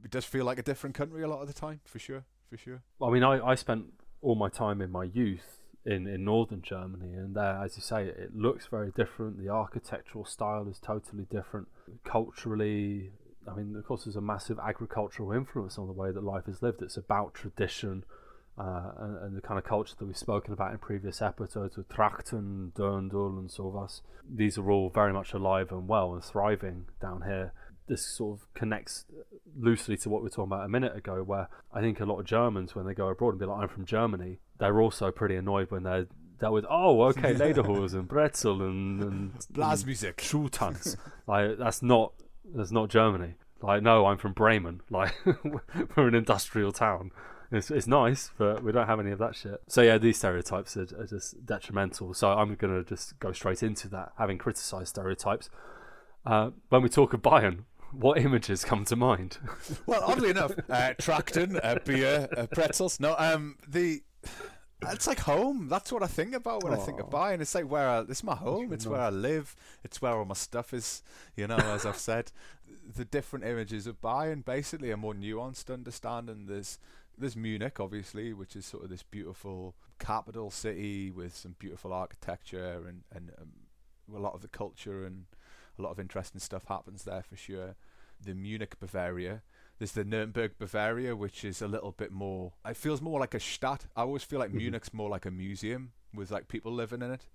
It does feel like a different country a lot of the time, for sure, for sure. I mean, I, I spent all my time in my youth in, in northern Germany, and there, as you say, it looks very different. The architectural style is totally different. Culturally, I mean, of course, there's a massive agricultural influence on the way that life is lived. It's about tradition uh, and, and the kind of culture that we've spoken about in previous episodes with Trachten, Dirndl, and Sovas. These are all very much alive and well and thriving down here. This sort of connects loosely to what we were talking about a minute ago, where I think a lot of Germans, when they go abroad and be like, I'm from Germany, they're also pretty annoyed when they're dealt with, oh, okay, (laughs) Lederhosen and Brezel and, and, Blasmusik. Schultanz. (laughs) like, that's not, that's not Germany. Like, no, I'm from Bremen. Like, (laughs) we're an industrial town. It's, it's nice, but we don't have any of that shit. So yeah, these stereotypes are, are just detrimental. So I'm gonna just go straight into that, having criticised stereotypes. Uh, when we talk of Bayern, what images come to mind? (laughs) Well, oddly enough, uh, uh, beer, uh, pretzels. No, um, the it's like home. That's what I think about when I think of. Bayern. It's like where I, it's my home. It's where I live. It's where all my stuff is. You know, as I've said, the different images of Bayern basically a more nuanced understanding. There's there's Munich, obviously, which is sort of this beautiful capital city with some beautiful architecture and and um, a lot of the culture and a lot of interesting stuff happens there for sure. The Munich Bavaria. There's the Nuremberg Bavaria, which is a little bit more. It feels more like a Stadt. I always feel like Mhm. Munich's more like a museum with like people living in it,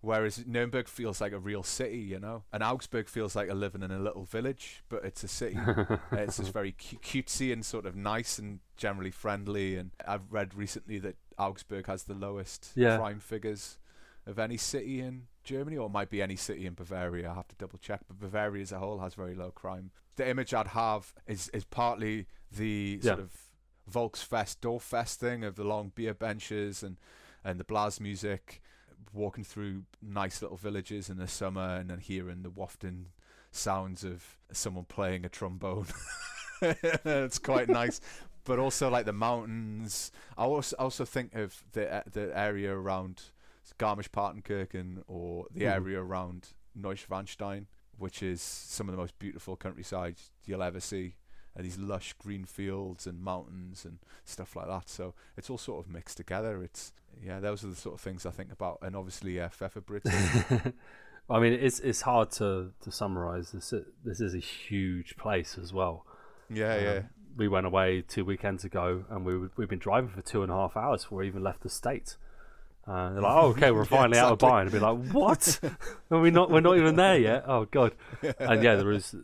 whereas Nuremberg feels like a real city, you know. And Augsburg feels like a living in a little village, but it's a city. (laughs) It's just very cu- cutesy and sort of nice and generally friendly. And I've read recently that Augsburg has the lowest Yeah. crime figures of any city in Germany, or it might be any city in Bavaria. I have to double check, but Bavaria as a whole has very low crime. The image I'd have is is partly the Yeah. sort of Volksfest, Dorffest thing of the long beer benches and and the Blasmusik, walking through nice little villages in the summer and then hearing the wafting sounds of someone playing a trombone. (laughs) it's quite nice. (laughs) But also like the mountains. I also also think of the the area around Garmisch-Partenkirchen or the Mhm. area around Neuschwanstein, which is some of the most beautiful countryside you'll ever see. And these lush green fields and mountains and stuff like that. So it's all sort of mixed together. It's yeah, those are the sort of things I think about. And obviously, uh, Pfefferbritz. (laughs) I mean, it's it's hard to to summarize. This this is a huge place as well. yeah, Um, yeah. We went away two weekends ago, and we we've been driving for two and a half hours before we even left the state. Uh, they're like, "Oh, okay, we're Yeah, (laughs) finally out of exactly. Bayern." I'd be like, "What? (laughs) Are we not? We're not even there yet." Oh God! And yeah, there is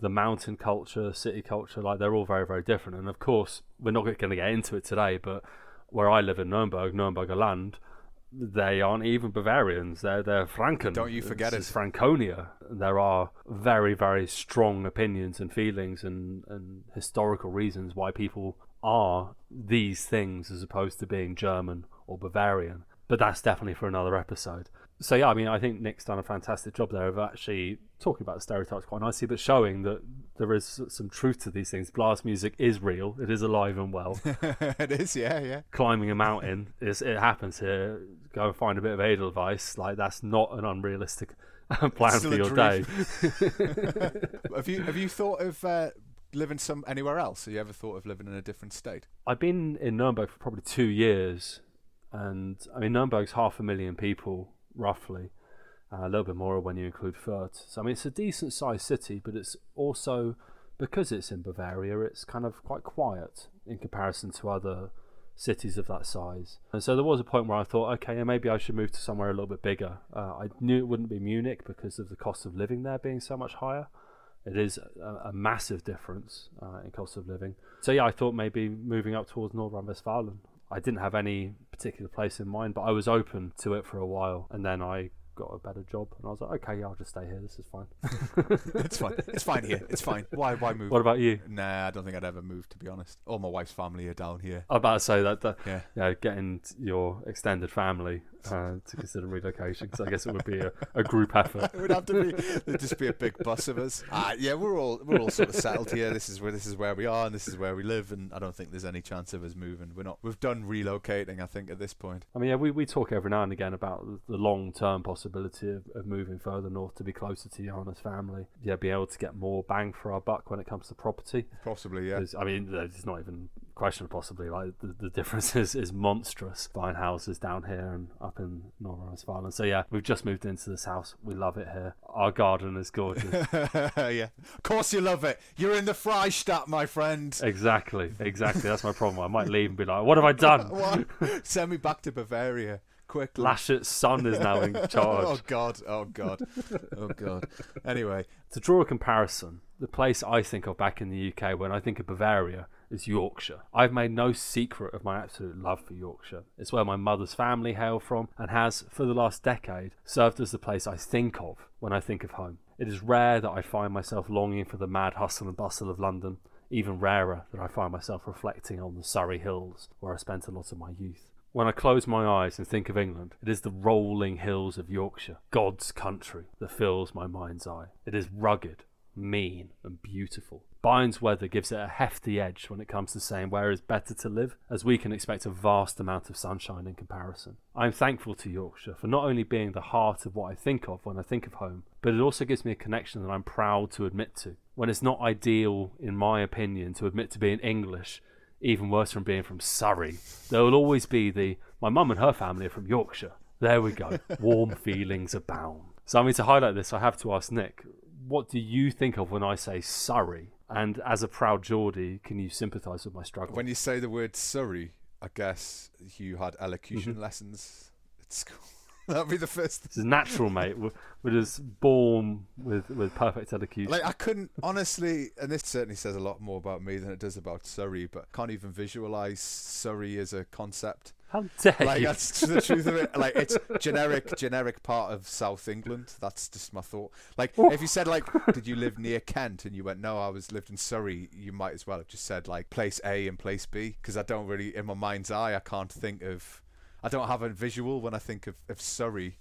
the mountain culture, city culture. Like they're all very, very different. And of course, we're not going to get into it today. But where I live in Nuremberg, Nürnberger Land, they aren't even Bavarians. They're they're Franken. Don't you forget is it. Franconia. There are very, very strong opinions and feelings and, and historical reasons why people are these things as opposed to being German or Bavarian. But that's definitely for another episode. So yeah, I mean, I think Nick's done a fantastic job there of actually talking about the stereotypes quite nicely, but showing that there is some truth to these things. Blasmusik is real; it is alive and well. (laughs) it is, yeah, yeah. Climbing a mountain is it happens here. Go and find a bit of Edelweiss. Like that's not an unrealistic (laughs) plan Still for your day. (laughs) have you have you thought of uh, living some anywhere else? Have you ever thought of living in a different state? I've been in Nuremberg for probably two years, and I mean Nuremberg's half a million people roughly, uh, a little bit more when you include Fürth. So I mean it's a decent sized city, but it's also because it's in Bavaria, it's kind of quite quiet in comparison to other cities of that size. And so there was a point where I thought, okay, maybe I should move to somewhere a little bit bigger. Uh, I knew it wouldn't be Munich because of the cost of living there being so much higher. It is a, a massive difference uh, in cost of living. So yeah, I thought maybe moving up towards North Rhine-Westphalen. I didn't have any particular place in mind, but I was open to it for a while, and then I got a better job, and I was like, okay, yeah, I'll just stay here. This is fine. (laughs) It's fine. It's fine here. It's fine. Why why move? what about you? Nah, I don't think I'd ever move. To be honest, all my wife's family are down here. I'm about to say that, that Yeah. yeah, getting your extended family (laughs) uh, to consider relocation, because I guess it would be a, a group effort. It would have to be. There'd just be a big bus of us. Ah, yeah, we're all we're all sort of settled here. This is where this is where we are, and this is where we live. And I don't think there's any chance of us moving. We're not. We've done relocating. I think at this point. I mean, yeah, we, we talk every now and again about the long term possibility of, of moving further north to be closer to Johanna's family. Yeah, be able to get more bang for our buck when it comes to property. Possibly, yeah. I mean, it's not even question possibly. Like the, the difference (laughs) is, is monstrous buying houses down here and up in northern Rhine-Westphalen. So yeah, we've just moved into this house. We love it here. Our garden is gorgeous. (laughs) yeah. Of course you love it. You're in the Freistaat, my friend. exactly, exactly. That's my problem. I might leave and be like, "What have I done?" (laughs) Send me back to Bavaria quickly. Laschet's son is now in charge. oh God! Oh God! Oh God! Anyway, To draw a comparison, the place I think of back in the UK when I think of Bavaria is Yorkshire. I've made no secret of my absolute love for Yorkshire. It's where my mother's family hail from and has, for the last decade, served as the place I think of when I think of home. It is rare that I find myself longing for the mad hustle and bustle of London, even rarer that I find myself reflecting on the Surrey hills where I spent a lot of my youth. When I close my eyes and think of England, it is the rolling hills of Yorkshire, God's country, that fills my mind's eye. It is rugged, mean, and beautiful. Bayern's weather gives it a hefty edge when it comes to saying where is better to live, as we can expect a vast amount of sunshine in comparison. I am thankful to Yorkshire for not only being the heart of what I think of when I think of home, but it also gives me a connection that I'm proud to admit to. When it's not ideal, in my opinion, to admit to being English, even worse from being from Surrey, there will always be the my mum and her family are from Yorkshire. There we go. (laughs) Warm feelings abound. So I mean to highlight this, I have to ask Nick, what do you think of when I say Surrey? And as a proud Geordie, can you sympathise with my struggle? when you say the word Surrey, I guess you had elocution Mm-hmm. lessons at school. (laughs) That'd be the first. This is natural, mate. We're, we're just born with, with perfect elocution. Like I couldn't honestly, and this certainly says a lot more about me than it does about Surrey. But can't even visualize Surrey as a concept. How dare Like you? that's the truth of it. Like it's generic, generic part of South England. That's just my thought. Like if you said like, did you live near Kent, and you went, no, I was lived in Surrey. You might as well have just said like place A and place B, because I don't really, in my mind's eye, I can't think of, I don't have a visual when I think of, of Surrey.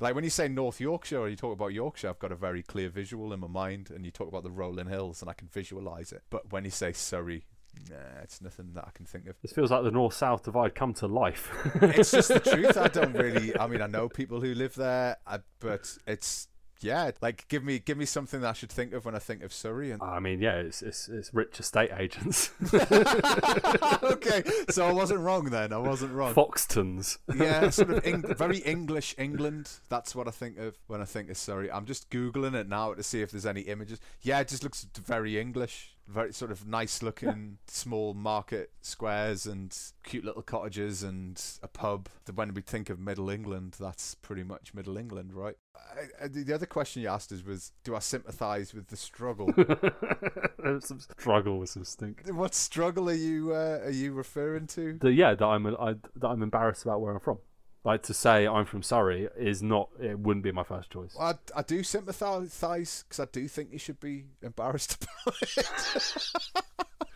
Like when you say North Yorkshire or you talk about Yorkshire, I've got a very clear visual in my mind, and you talk about the rolling hills, and I can visualize it. But when you say Surrey, nah, it's nothing that I can think of. This feels like the north-south divide come to life. (laughs) it's just the truth. I don't (laughs) really. I mean, I know people who live there, I, but it's yeah. Like, give me give me something that I should think of when I think of Surrey. And I mean, yeah, it's it's, it's rich estate agents, (laughs) okay, so I wasn't wrong then. I wasn't wrong. Foxtons. Yeah, sort of Eng- very English England. That's what I think of when I think of Surrey. I'm just googling it now to see if there's any images. Yeah, it just looks very English. Very sort of nice looking small market squares and cute little cottages and a pub. When we think of Middle England, that's pretty much Middle England, right? I, I, the other question you asked us was, do I sympathise with the struggle? (laughs) Some struggle with some stink. what struggle are you uh, are you referring to? The, yeah, that I'm I, that I'm embarrassed about where I'm from. Like to say I'm from Surrey is not. It wouldn't be my first choice. I, I do sympathise because I do think you should be embarrassed about it.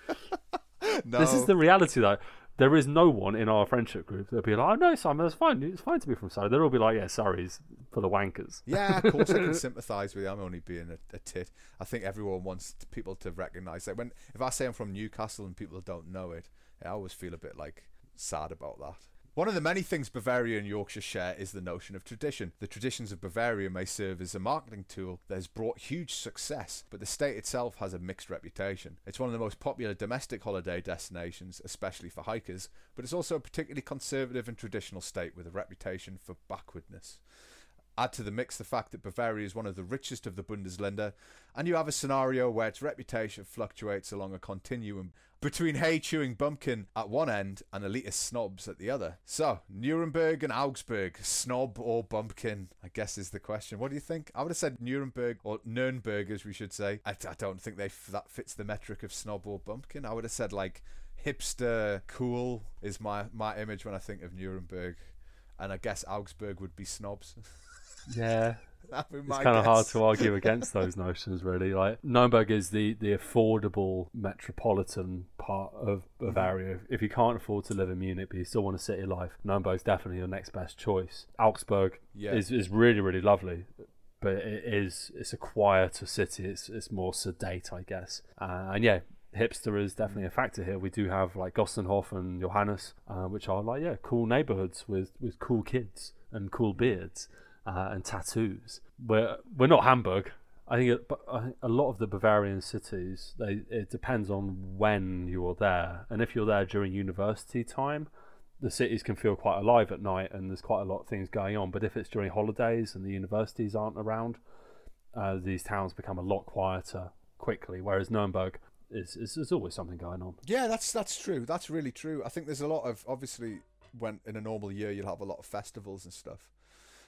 (laughs) no, This is the reality, though. There is no one in our friendship group that'll be like, "Oh no, Simon, that's fine. It's fine to be from Surrey." They'll all be like, "Yeah, Surrey's for the wankers." yeah, of course I can (laughs) sympathise with you. I'm only being a, a tit. I think everyone wants people to recognise that. When if I say I'm from Newcastle and people don't know it, I always feel a bit like sad about that. One of the many things Bavaria and Yorkshire share is the notion of tradition. The traditions of Bavaria may serve as a marketing tool that has brought huge success, but the state itself has a mixed reputation. It's one of the most popular domestic holiday destinations, especially for hikers, but it's also a particularly conservative and traditional state with a reputation for backwardness. Add to the mix the fact that Bavaria is one of the richest of the Bundesländer, and you have a scenario where its reputation fluctuates along a continuum between hay chewing bumpkin at one end and elitist snobs at the other. So, Nuremberg and Augsburg, snob or bumpkin, I guess is the question. What do you think? I would have said Nuremberg or Nürnberg, as we should say. I, I don't think they that fits the metric of snob or bumpkin. I would have said like hipster, cool is my my image when I think of Nuremberg, and I guess Augsburg would be snobs. (laughs) Yeah, it's kind of hard to argue against (laughs) those notions, really. Like Nuremberg is the the affordable metropolitan part of Bavaria. If you can't afford to live in Munich, but you still want a city life, Nuremberg's definitely your next best choice. Augsburg Yeah. is is really really lovely. But it is it's a quieter city. It's it's more sedate, I guess. Uh, and yeah, hipster is definitely a factor here. We do have like Gostenhof and Johannis, uh, which are like yeah, cool neighborhoods with with cool kids and cool beards uh, and tattoos. We're we're not Hamburg. I think, a lot of the Bavarian cities, they it depends on when you're there, and if you're there during university time, the cities can feel quite alive at night, and there's quite a lot of things going on. But if it's during holidays and the universities aren't around, uh, these towns become a lot quieter quickly. Whereas Nuremberg is, is there's always something going on. Yeah, that's that's true. That's really true. I think there's a lot of obviously when in a normal year you'll have a lot of festivals and stuff.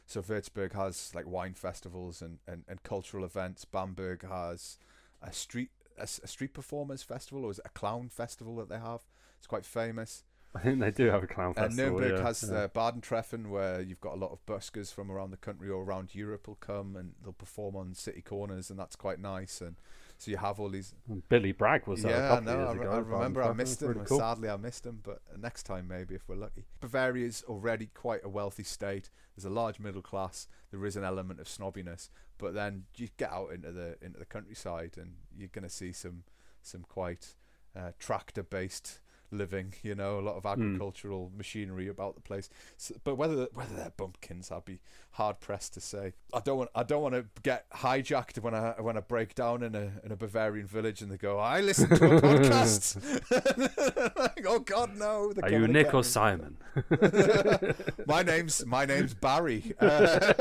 So Würzburg has like wine festivals and, and, and cultural events. Bamberg has a street a, a street performers festival or is it a clown festival that they have? It's quite famous. (laughs) I think they do have a clown And festival. Nuremberg yeah, has yeah. uh, Bardentreffen, where you've got a lot of buskers from around the country or around Europe will come and they'll perform on city corners, and that's quite nice. And so you have all these. And Billy Bragg was there yeah, I know. I, re- I remember I Baden-Württemberg. missed Really him. cool. Sadly, I missed him, but next time maybe if we're lucky. Bavaria is already quite a wealthy state. There's a large middle class. There is an element of snobbiness, but then you get out into the into the countryside, and you're going to see some some quite uh, tractor based living. You know, a lot of agricultural machinery about the place. So, but whether whether they're bumpkins, I'd be hard pressed to say. I don't want I don't want to get hijacked when I when I break down in a in a Bavarian village and they go, I listen to a (laughs) podcast. (laughs) like, oh God, no! they're you Nick or. Simon? (laughs) my name's my name's Barry. Uh,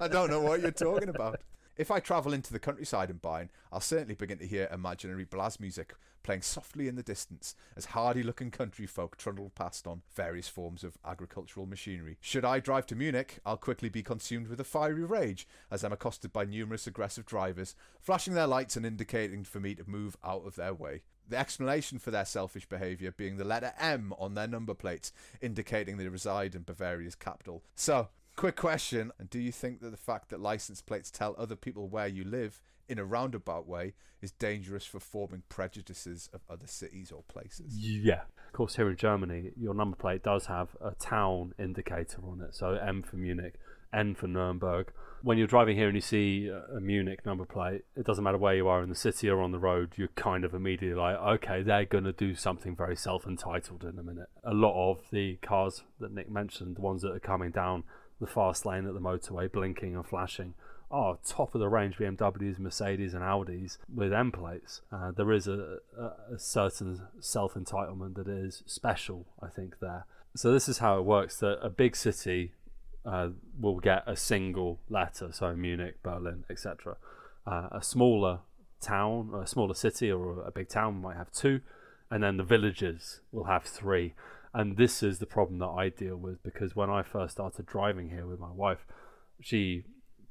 I don't know what you're talking about. If I travel into the countryside in Bayern, I'll certainly begin to hear imaginary Blasmusik playing softly in the distance as hardy-looking country folk trundle past on various forms of agricultural machinery. Should I drive to Munich, I'll quickly be consumed with a fiery rage as I'm accosted by numerous aggressive drivers, flashing their lights and indicating for me to move out of their way. The explanation for their selfish behaviour being the letter M on their number plates, indicating they reside in Bavaria's capital. So, quick question And Do you think that the fact that license plates tell other people where you live in a roundabout way is dangerous for forming prejudices of other cities or places? Yeah. Of course, here in Germany, your number plate does have a town indicator on it. So M for Munich, N for Nuremberg. When you're driving here and you see a Munich number plate, it doesn't matter where you are in the city or on the road, you're kind of immediately like, okay, they're going to do something very self entitled in a minute. A lot of the cars that Nick mentioned, the ones that are coming down the fast lane at the motorway, blinking and flashing, are top of the range BMWs, Mercedes, and Audis with M plates. Uh, there is a, a, a certain self entitlement that is special, I think, there. So, this is how it works that a big city uh, will get a single letter, so Munich, Berlin, etc. Uh, a smaller town, a smaller city, or a big town might have two, and then the villages will have three. And this is the problem that I deal with because when I first started driving here with my wife, she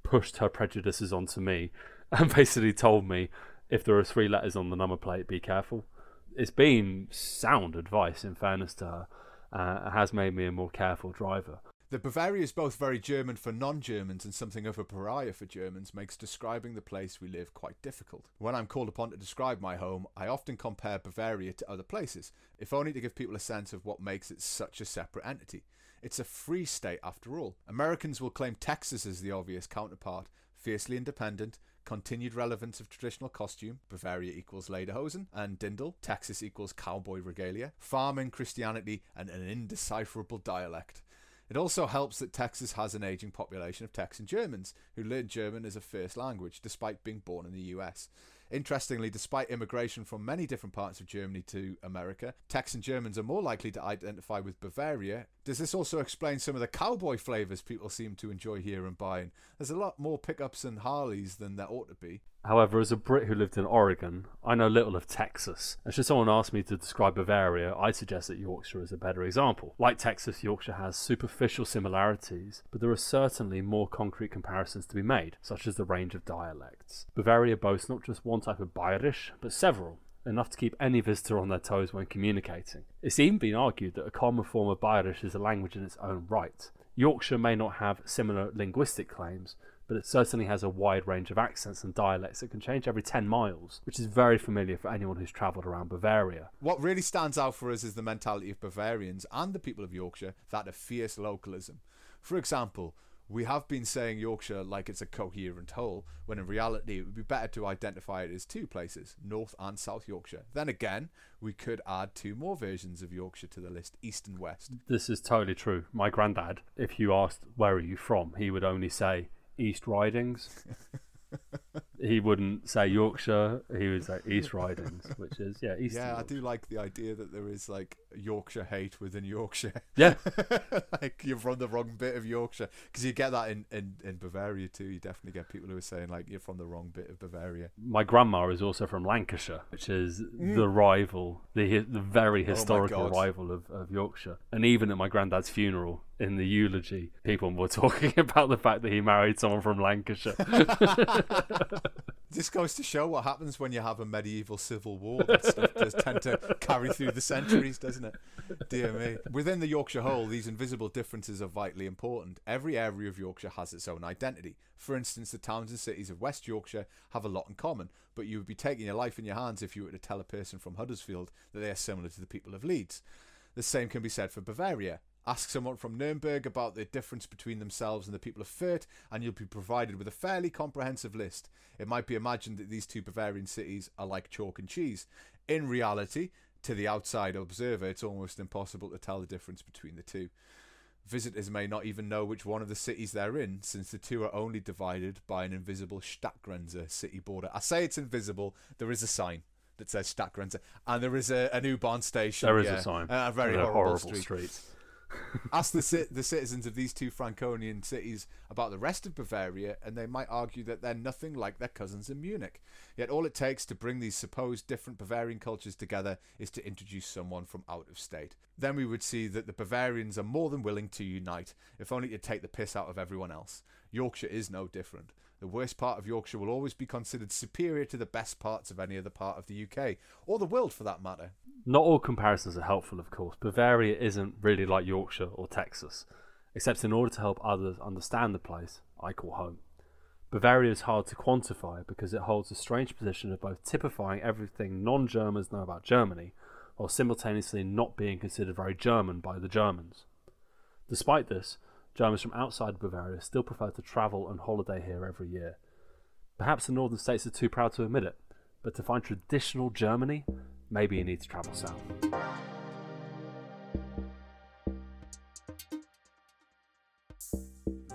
pushed her prejudices onto me (laughs) and basically told me if there are three letters on the number plate, be careful. It's been sound advice, in fairness to her. Uh, has made me a more careful driver. The Bavaria is both very German for non Germans and something of a pariah for Germans makes describing the place we live quite difficult. When I'm called upon to describe my home, I often compare Bavaria to other places, if only to give people a sense of what makes it such a separate entity. It's a free state after all. Americans will claim Texas as the obvious counterpart, fiercely independent, continued relevance of traditional costume, Bavaria equals lederhosen and Dirndl, Texas equals cowboy regalia, farming, Christianity, and an indecipherable dialect. It also helps that Texas has an aging population of Texan Germans who learn German as a first language despite being born in the US. Interestingly, despite immigration from many different parts of Germany to America, Texan Germans are more likely to identify with Bavaria. Does this also explain some of the cowboy flavours people seem to enjoy here and Bayern? There's a lot more pickups and Harleys than there ought to be. However, as a Brit who lived in Oregon, I know little of Texas. And should someone ask me to describe Bavaria, I suggest that Yorkshire is a better example. Like Texas, Yorkshire has superficial similarities, but there are certainly more concrete comparisons to be made, such as the range of dialects. Bavaria boasts not just one type of Bayerisch, but several, enough to keep any visitor on their toes when communicating. It's even been argued that a common form of Bayerisch is a language in its own right. Yorkshire may not have similar linguistic claims, but it certainly has a wide range of accents and dialects that can change every 10 miles, which is very familiar for anyone who's travelled around Bavaria. What really stands out for us is the mentality of Bavarians and the people of Yorkshire, that of fierce localism. For example, we have been saying Yorkshire like it's a coherent whole, when in reality it would be better to identify it as two places, North and South Yorkshire. Then again, we could add two more versions of Yorkshire to the list, East and West. This is totally true. My granddad, if you asked where are you from, he would only say East Ridings. (laughs) he wouldn't say Yorkshire. He would say East Ridings, which is yeah, East. Yeah, I do like the idea that there is like Yorkshire hate within Yorkshire. Yeah, (laughs) like you're from the wrong bit of Yorkshire because you get that in, in in Bavaria too. You definitely get people who are saying like you're from the wrong bit of Bavaria. my grandma is also from Lancashire, which is mm. the rival, the the very oh historical God. rival of, of Yorkshire. And even at my granddad's funeral, in the eulogy, people were (laughs) talking about the fact that he married someone from Lancashire. (laughs) (laughs) This goes to show what happens when you have a medieval civil war. That stuff does tend to carry through the centuries, doesn't it? Dear me. Within the Yorkshire whole, these invisible differences are vitally important. Every area of Yorkshire has its own identity. For instance, the towns and cities of West Yorkshire have a lot in common, but you would be taking your life in your hands if you were to tell a person from Huddersfield that they are similar to the people of Leeds. The same can be said for Bavaria. Ask someone from Nuremberg about the difference between themselves and the people of Fürth, and you'll be provided with a fairly comprehensive list. It might be imagined that these two Bavarian cities are like chalk and cheese. In reality, to the outside observer, it's almost impossible to tell the difference between the two. Visitors may not even know which one of the cities they're in, since the two are only divided by an invisible Stadtgrenze city border. I say it's invisible, there is a sign that says Stadtgrenze, and there is a, a new bond station. there is yeah, a sign. A very horrible, horrible street. streets. Ask the the citizens of these two Franconian cities about the rest of Bavaria, and they might argue that they're nothing like their cousins in Munich. Yet all it takes to bring these supposed different Bavarian cultures together is to introduce someone from out of state. Then we would see that the Bavarians are more than willing to unite, if only to take the piss out of everyone else. Yorkshire is no different. the worst part of Yorkshire will always be considered superior to the best parts of any other part of the UK, or the world for that matter. Not all comparisons are helpful, of course. Bavaria isn't really like Yorkshire or Texas, except in order to help others understand the place I call home. Bavaria is hard to quantify because it holds a strange position of both typifying everything non Germans know about Germany, while simultaneously not being considered very German by the Germans. Despite this, Germans from outside Bavaria still prefer to travel and holiday here every year. Perhaps the northern states are too proud to admit it, but to find traditional Germany, maybe you need to travel south.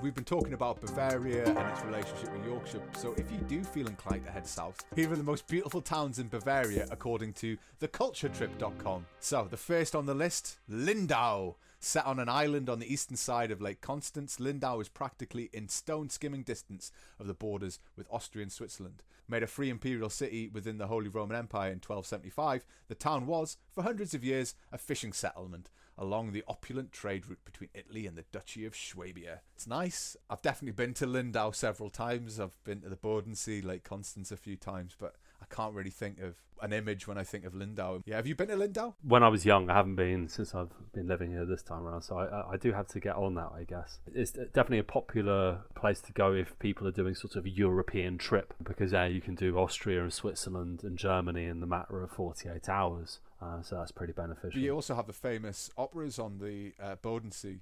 We've been talking about Bavaria and its relationship with Yorkshire, so if you do feel inclined to head south, here are the most beautiful towns in Bavaria according to theculturetrip.com. So, the first on the list, Lindau. Set on an island on the eastern side of Lake Constance, Lindau is practically in stone skimming distance of the borders with Austria and Switzerland. Made a free imperial city within the Holy Roman Empire in 1275, the town was, for hundreds of years, a fishing settlement along the opulent trade route between Italy and the Duchy of Swabia. It's nice. I've definitely been to Lindau several times. I've been to the Bodensee, Lake Constance a few times, but can't really think of an image when I think of Lindau. Yeah, have you been to Lindau? When I was young, I haven't been since I've been living here this time around, so I, I do have to get on that, I guess. It's definitely a popular place to go if people are doing sort of a European trip, because yeah, you can do Austria and Switzerland and Germany in the matter of 48 hours. Uh, so that's pretty beneficial. But you also have the famous operas on the uh, Bodensee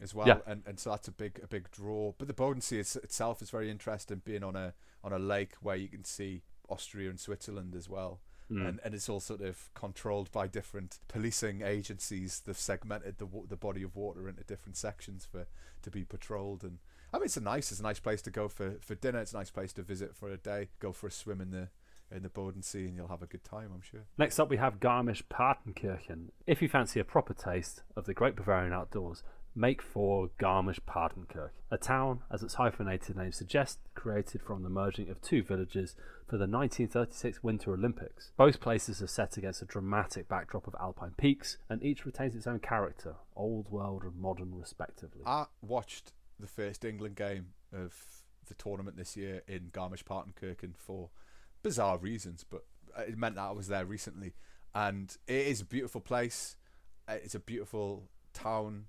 as well, Yeah. and and so that's a big a big draw. But the Bodensee is, itself is very interesting, being on a on a lake where you can see Austria and Switzerland as well. Mm. And, and it's all sort of controlled by different policing agencies. They've segmented the the body of water into different sections for to be patrolled. And I mean, it's a nice it's a nice place to go for, for dinner. It's a nice place to visit for a day. Go for a swim in the in the Bodensee, and you'll have a good time. I'm sure. Next up, we have Garmisch Partenkirchen. If you fancy a proper taste of the great Bavarian outdoors, make for Garmisch Partenkirchen, a town, as its hyphenated name suggests, created from the merging of two villages for the 1936 Winter Olympics. Both places are set against a dramatic backdrop of alpine peaks, and each retains its own character, old world and modern respectively. I watched the first England game of the tournament this year in Garmisch Partenkirchen for bizarre reasons, but it meant that I was there recently, and it is a beautiful place. It's a beautiful town.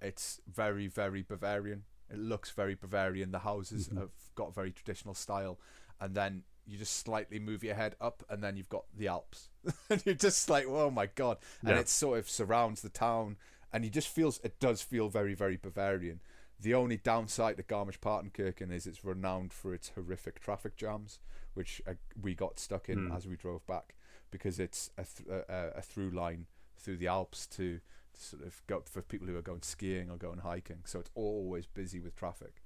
It's very, very Bavarian. It looks very Bavarian. The houses Mhm. have got very traditional style, and then you just slightly move your head up, and then you've got the Alps, (laughs) and you're just like, oh my god! And it sort of surrounds the town, and you just feels it does feel very, very Bavarian. The only downside to Garmisch Partenkirchen is it's renowned for its horrific traffic jams, which uh, we got stuck in Hmm. as we drove back because it's a, th- a, a- a through line through the Alps to sort of go for people who are going skiing or going hiking. So it's always busy with traffic.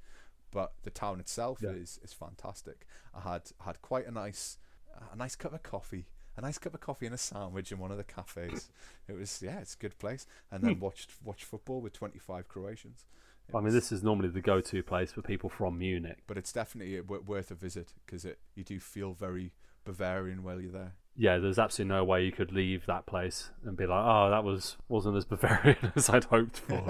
But the town itself Yeah. is is fantastic. I had had quite a nice a nice cup of coffee. A nice cup of coffee and a sandwich in one of the cafes. (coughs) It was yeah, it's a good place. And then hmm. watched watched football with twenty five Croatians. It I mean, was- this is normally the go to place for people from Munich. but it's definitely uh, worth a visit because it you do feel very Bavarian while you're there. Yeah, there's absolutely no way you could leave that place and be like, oh, that was, wasn't as (laughs) Bavarian as I'd hoped for.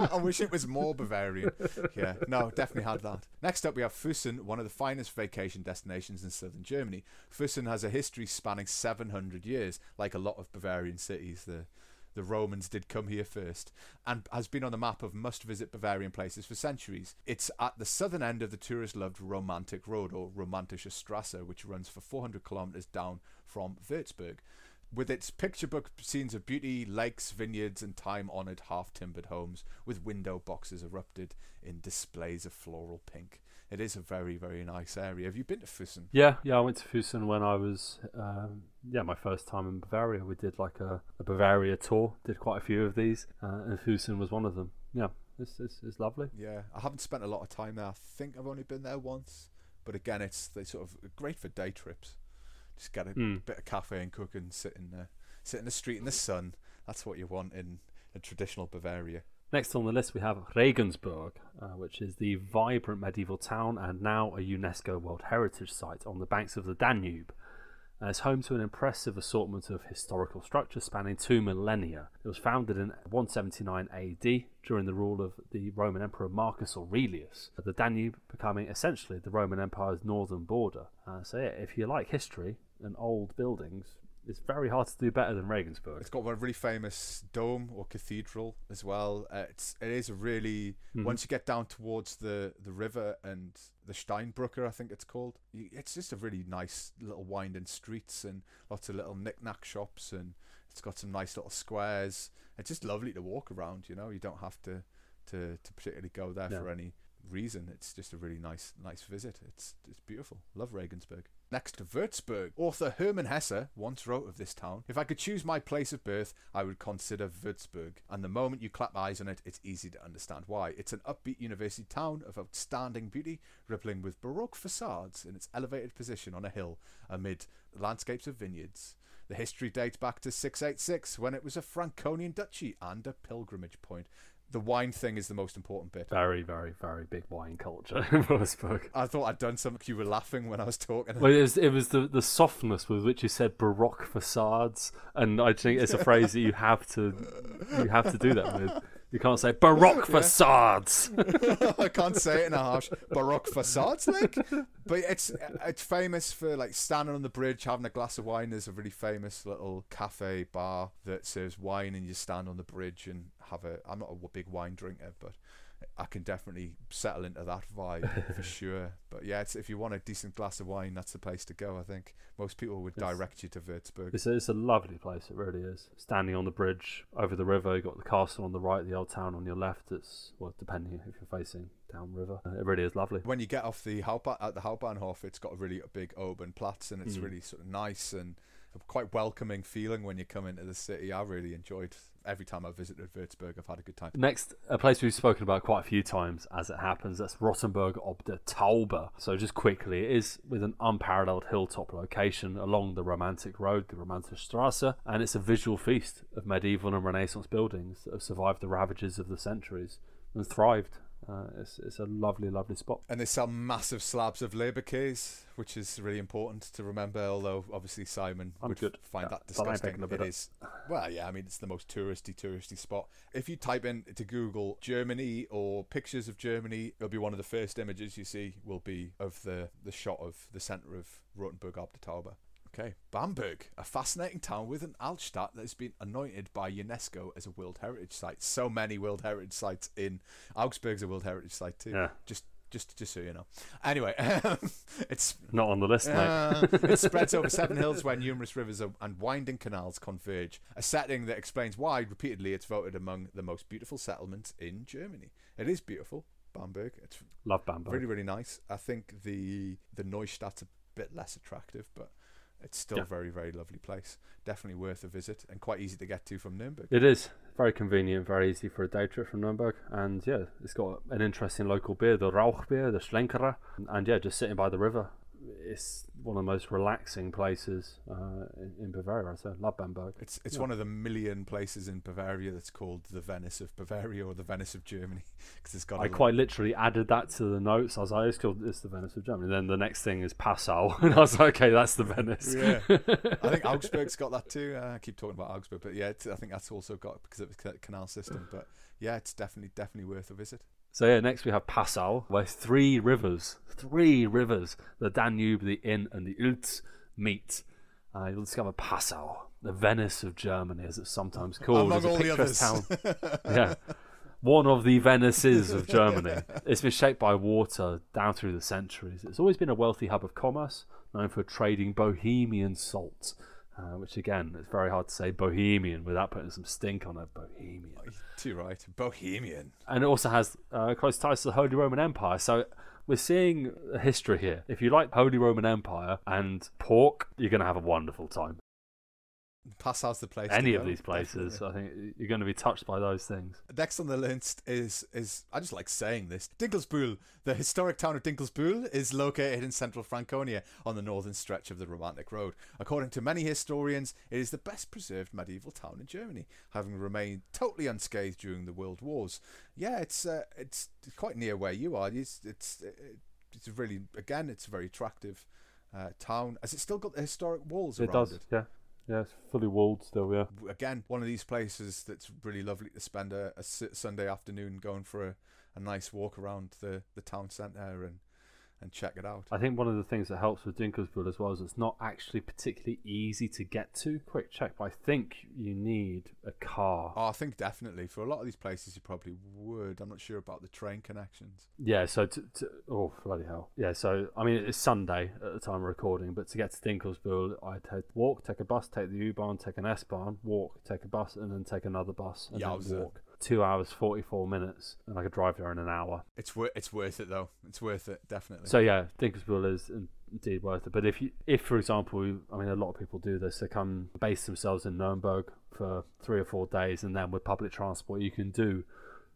(laughs) I wish it was more Bavarian. Yeah, no, definitely had that. Next up, we have Füssen, one of the finest vacation destinations in southern Germany. Füssen has a history spanning 700 years, like a lot of Bavarian cities. The the Romans did come here first, and has been on the map of must-visit Bavarian places for centuries. It's at the southern end of the tourist-loved Romantic Road, or Romantische Strasse, which runs for 400 kilometers down from Würzburg. With its picture book scenes of beauty, lakes, vineyards, and time honoured half timbered homes, with window boxes erupted in displays of floral pink. It is a very, very nice area. Have you been to Füssen? yeah, yeah, I went to Füssen when I was, um, yeah, my first time in Bavaria. We did like a, a Bavaria tour, did quite a few of these, uh, and Füssen was one of them. Yeah, it's, it's, it's lovely. Yeah, I haven't spent a lot of time there. I think I've only been there once. But again, it's they sort of great for day trips. Just get a Mm. bit of cafe and cook and sit in the sit in the street in the sun. That's what you want in a traditional Bavaria. Next on the list, we have Regensburg, uh, which is the vibrant medieval town and now a UNESCO World Heritage Site on the banks of the Danube. and it's home to an impressive assortment of historical structures spanning two millennia. It was founded in 179 AD during the rule of the Roman Emperor Marcus Aurelius, the Danube becoming essentially the Roman Empire's northern border. Uh, so, yeah, if you like history and old buildings, it's very hard to do better than Regensburg. It's got a really famous dome or cathedral as well. Uh, it's it is a really Mhm. once you get down towards the the river and the Steinbrücker, I think it's called. You, it's just a really nice little winding streets and lots of little knick-knack shops and it's got some nice little squares. It's just lovely to walk around. You know, you don't have to to, to particularly go there Yeah. for any reason. It's just a really nice nice visit. It's it's beautiful. Love Regensburg. Next to Würzburg. Author Hermann Hesse once wrote of this town If I could choose my place of birth, I would consider Würzburg. And the moment you clap eyes on it, it's easy to understand why. It's an upbeat university town of outstanding beauty, rippling with Baroque facades in its elevated position on a hill amid landscapes of vineyards. The history dates back to 686 when it was a Franconian duchy and a pilgrimage point. The wine thing is the most important bit. Very, very, very big wine culture (laughs) in Wolfsburg. I thought I'd done something. You were laughing when I was talking. Well, it was, it was the, the softness with which you said baroque facades, and I think it's a phrase that you have to you have to do that with. You can't say baroque facades. (laughs) I can't say it in a harsh baroque facades, like. But it's it's famous for like standing on the bridge, having a glass of wine. There's a really famous little cafe bar that serves wine, and you stand on the bridge and have a. I'm not a big wine drinker, but I can definitely settle into that vibe for (laughs) sure. But yeah, it's, if you want a decent glass of wine, that's the place to go. I think most people would direct you to Würzburg. It's a, it's a lovely place. It really is. Standing on the bridge over the river, you've got the castle on the right, the old town on your left. It's well, depending if you're facing downriver. It really is lovely. when you get off the Hauptbahnhof, at the Hauptbahnhof, it's got a really big open Platz and it's Mm. really sort of nice and a quite welcoming feeling when you come into the city. I really enjoyed every time I visited Würzburg. I've had a good time. Next, a place we've spoken about quite a few times as it happens, that's Rothenburg ob der Tauber. So, just quickly, it is with an unparalleled hilltop location along the Romantic Road, the Romantic Strasse, and it's a visual feast of medieval and Renaissance buildings that have survived the ravages of the centuries and thrived. Uh, it's, it's a lovely, lovely spot. And they sell massive slabs of Leberkäse, which is really important to remember. Although obviously Simon I'm would good. find Yeah, that disgusting. It is. Well, yeah. I mean, it's the most touristy, touristy spot. If you type in to Google Germany or pictures of Germany, it'll be one of the first images you see. Will be of the the shot of the center of Rothenburg ob der Tauber. Okay, Bamberg, a fascinating town with an Altstadt that has been anointed by UNESCO as a World Heritage Site. So many World Heritage Sites in Augsburg's a World Heritage Site too. Yeah, Just, just, just so you know. Anyway, (laughs) it's not on the list, uh, it spreads over seven (laughs) hills where numerous rivers and winding canals converge. A setting that explains why, repeatedly, it's voted among the most beautiful settlements in Germany. It is beautiful, Bamberg. It's Love Bamberg. really, really nice. I think the the Neustadt's a bit less attractive, but it's still Yeah. a very, very lovely place. Definitely worth a visit and quite easy to get to from Nuremberg. It is very convenient, very easy for a day trip from Nuremberg, and yeah, it's got an interesting local beer, the Rauchbier, the Schlenkerla, and yeah, just sitting by the river, it's one of the most relaxing places uh, in, in Bavaria. So love Bamberg. It's it's Yeah. one of the million places in Bavaria that's called the Venice of Bavaria or the Venice of Germany (laughs) because it's got. a I lot- quite literally added that to the notes. I was like, it's called it's the Venice of Germany. Then the next thing is Passau, (laughs) and I was like, okay, that's the Venice. Yeah. I think (laughs) Augsburg's got that too. Uh, I keep talking about Augsburg, but yeah, it's, I think that's also got because of the canal system. But yeah, it's definitely definitely worth a visit. So yeah, next we have Passau, where three rivers, three rivers, the Danube, the Inn, and the Ilz meet. Uh, you'll discover Passau, the Venice of Germany, as it's sometimes (laughs) called. Among It's a all the picturesque others. town. (laughs) yeah, one of the Venices of Germany. (laughs) It's been shaped by water down through the centuries. It's always been a wealthy hub of commerce, known for trading Bohemian salt. Uh, which again, it's very hard to say Bohemian without putting some stink on it. Bohemian Too right, Bohemian. and it also has uh, close ties to the Holy Roman Empire. So we're seeing a history here. If you like Holy Roman Empire and pork, you're going to have a wonderful time. Passau's the place. Any of go, these places, definitely. I think you're going to be touched by those things. Next on the list is is I just like saying this. Dinkelsbühl, the historic town of Dinkelsbühl, is located in central Franconia on the northern stretch of the Romantic Road. According to many historians, it is the best preserved medieval town in Germany, having remained totally unscathed during the World Wars. Yeah, it's uh, it's quite near where you are. It's it's it's really again, it's a very attractive. uh, town. Has it still got the historic walls It around does, it? yeah. Yeah, it's fully walled still, yeah. Again, one of these places that's really lovely to spend a, a Sunday afternoon going for a, a nice walk around the, the town centre and, and check it out. I think one of the things that helps with Dinkelsbühl as well is it's not actually particularly easy to get to. Quick check, but I think you need a car. Oh, I think definitely for a lot of these places you probably would. I'm not sure about the train connections. Yeah, so to, to oh bloody hell, yeah. So I mean it's Sunday at the time of recording, but to get to Dinkelsbühl, I'd take walk, take a bus, take the U Bahn, take an S Bahn, walk, take a bus, and then take another bus and Yowza. then uh, walk. Two hours forty four minutes, and I could drive there in an hour. It's worth it's worth it though. It's worth it definitely. So yeah, Dinkelsbühl is indeed worth it. But if you, if for example, I mean, a lot of people do this. They come base themselves in Nuremberg for three or four days, and then with public transport, you can do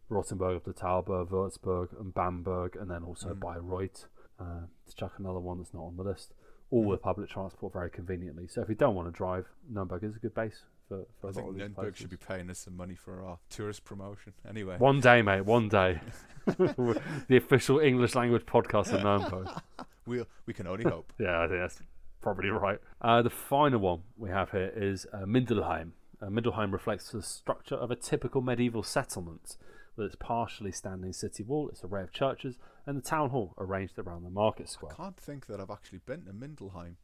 Rothenburg ob der Tauber, Würzburg, and Bamberg, and then also Mm. Bayreuth. Uh, to chuck another one that's not on the list. All with public transport very conveniently. So if you don't want to drive, Nuremberg is a good base for, for I think of these Nürnberg places. should be paying us some money for our tourist promotion. Anyway, One day, mate. One day. (laughs) the official English language podcast of Nuremberg. (laughs) we'll, we can only hope. (laughs) Yeah, I think that's probably right. Uh, the final one we have here is uh, Mindelheim. Uh, Mindelheim reflects the structure of a typical medieval settlement, with its partially standing city wall, its array of churches, and the town hall arranged around the market square. I can't think that I've actually been to Mindelheim.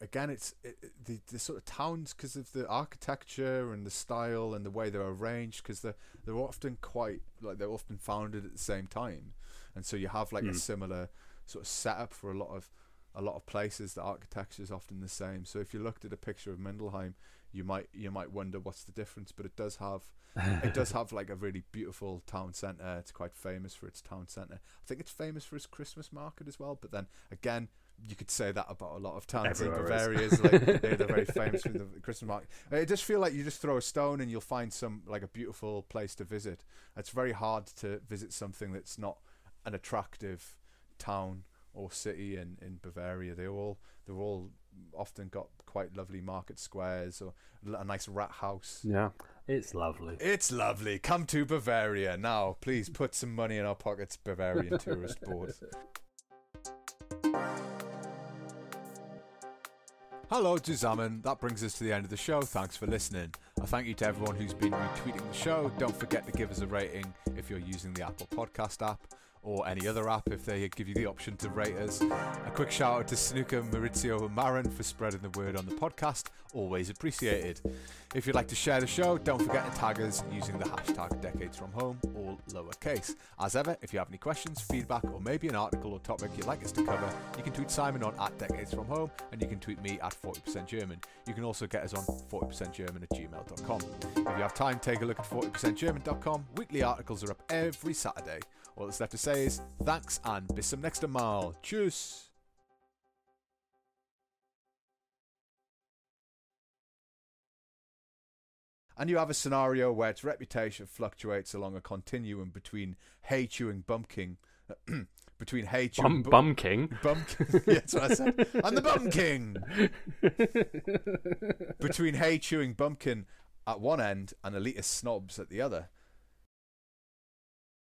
Again, it's it, the the sort of towns because of the architecture and the style and the way they're arranged because they're they're often quite like they're often founded at the same time, and so you have like a Mm. similar sort of setup for a lot of a lot of places. The architecture is often the same. So if you looked at a picture of Mindelheim, you might you might wonder what's the difference, but it does have it does (laughs) have like a really beautiful town centre. It's quite famous for its town centre. I think it's famous for its Christmas market as well. But then again, you could say that about a lot of towns in. Bavaria. is like (laughs) they're, they're very famous for the Christmas market. It just feel like you just throw a stone and you'll find some like a beautiful place to visit. It's very hard to visit something that's not an attractive town or city in, in Bavaria. They all they're all often got quite lovely market squares or a nice Rathaus. Yeah, it's lovely. It's lovely. Come to Bavaria now. Please put some money in our pockets, Bavarian Tourist Board. (laughs) Hello, zusammen. That brings us to the end of the show. Thanks for listening. A thank you to everyone who's been retweeting the show. Don't forget to give us a rating if you're using the Apple Podcast app or any other app if they give you the option to rate us. A quick shout out to Snooker, Maurizio, and Marin for spreading the word on the podcast. Always appreciated. If you'd like to share the show, don't forget to tag us using the hashtag Decades From Home, all lowercase. As ever, if you have any questions, feedback, or maybe an article or topic you'd like us to cover, you can tweet Simon on at Decades From Home, and you can tweet me at 40% German. You can also get us on 40%German at gmail.com. If you have time, take a look at 40%German.com. Weekly articles are up every Saturday. All that's left to say is thanks and bis zum nächsten Mal. Tschüss. And you have a scenario where its reputation fluctuates along a continuum between hay chewing bumpkin, between hay chewing Bum, (clears throat) bum King. Bumpkin. (laughs) yeah, that's what I said. I'm the Bum King. (laughs) Between hay chewing bumpkin at one end and elitist snobs at the other.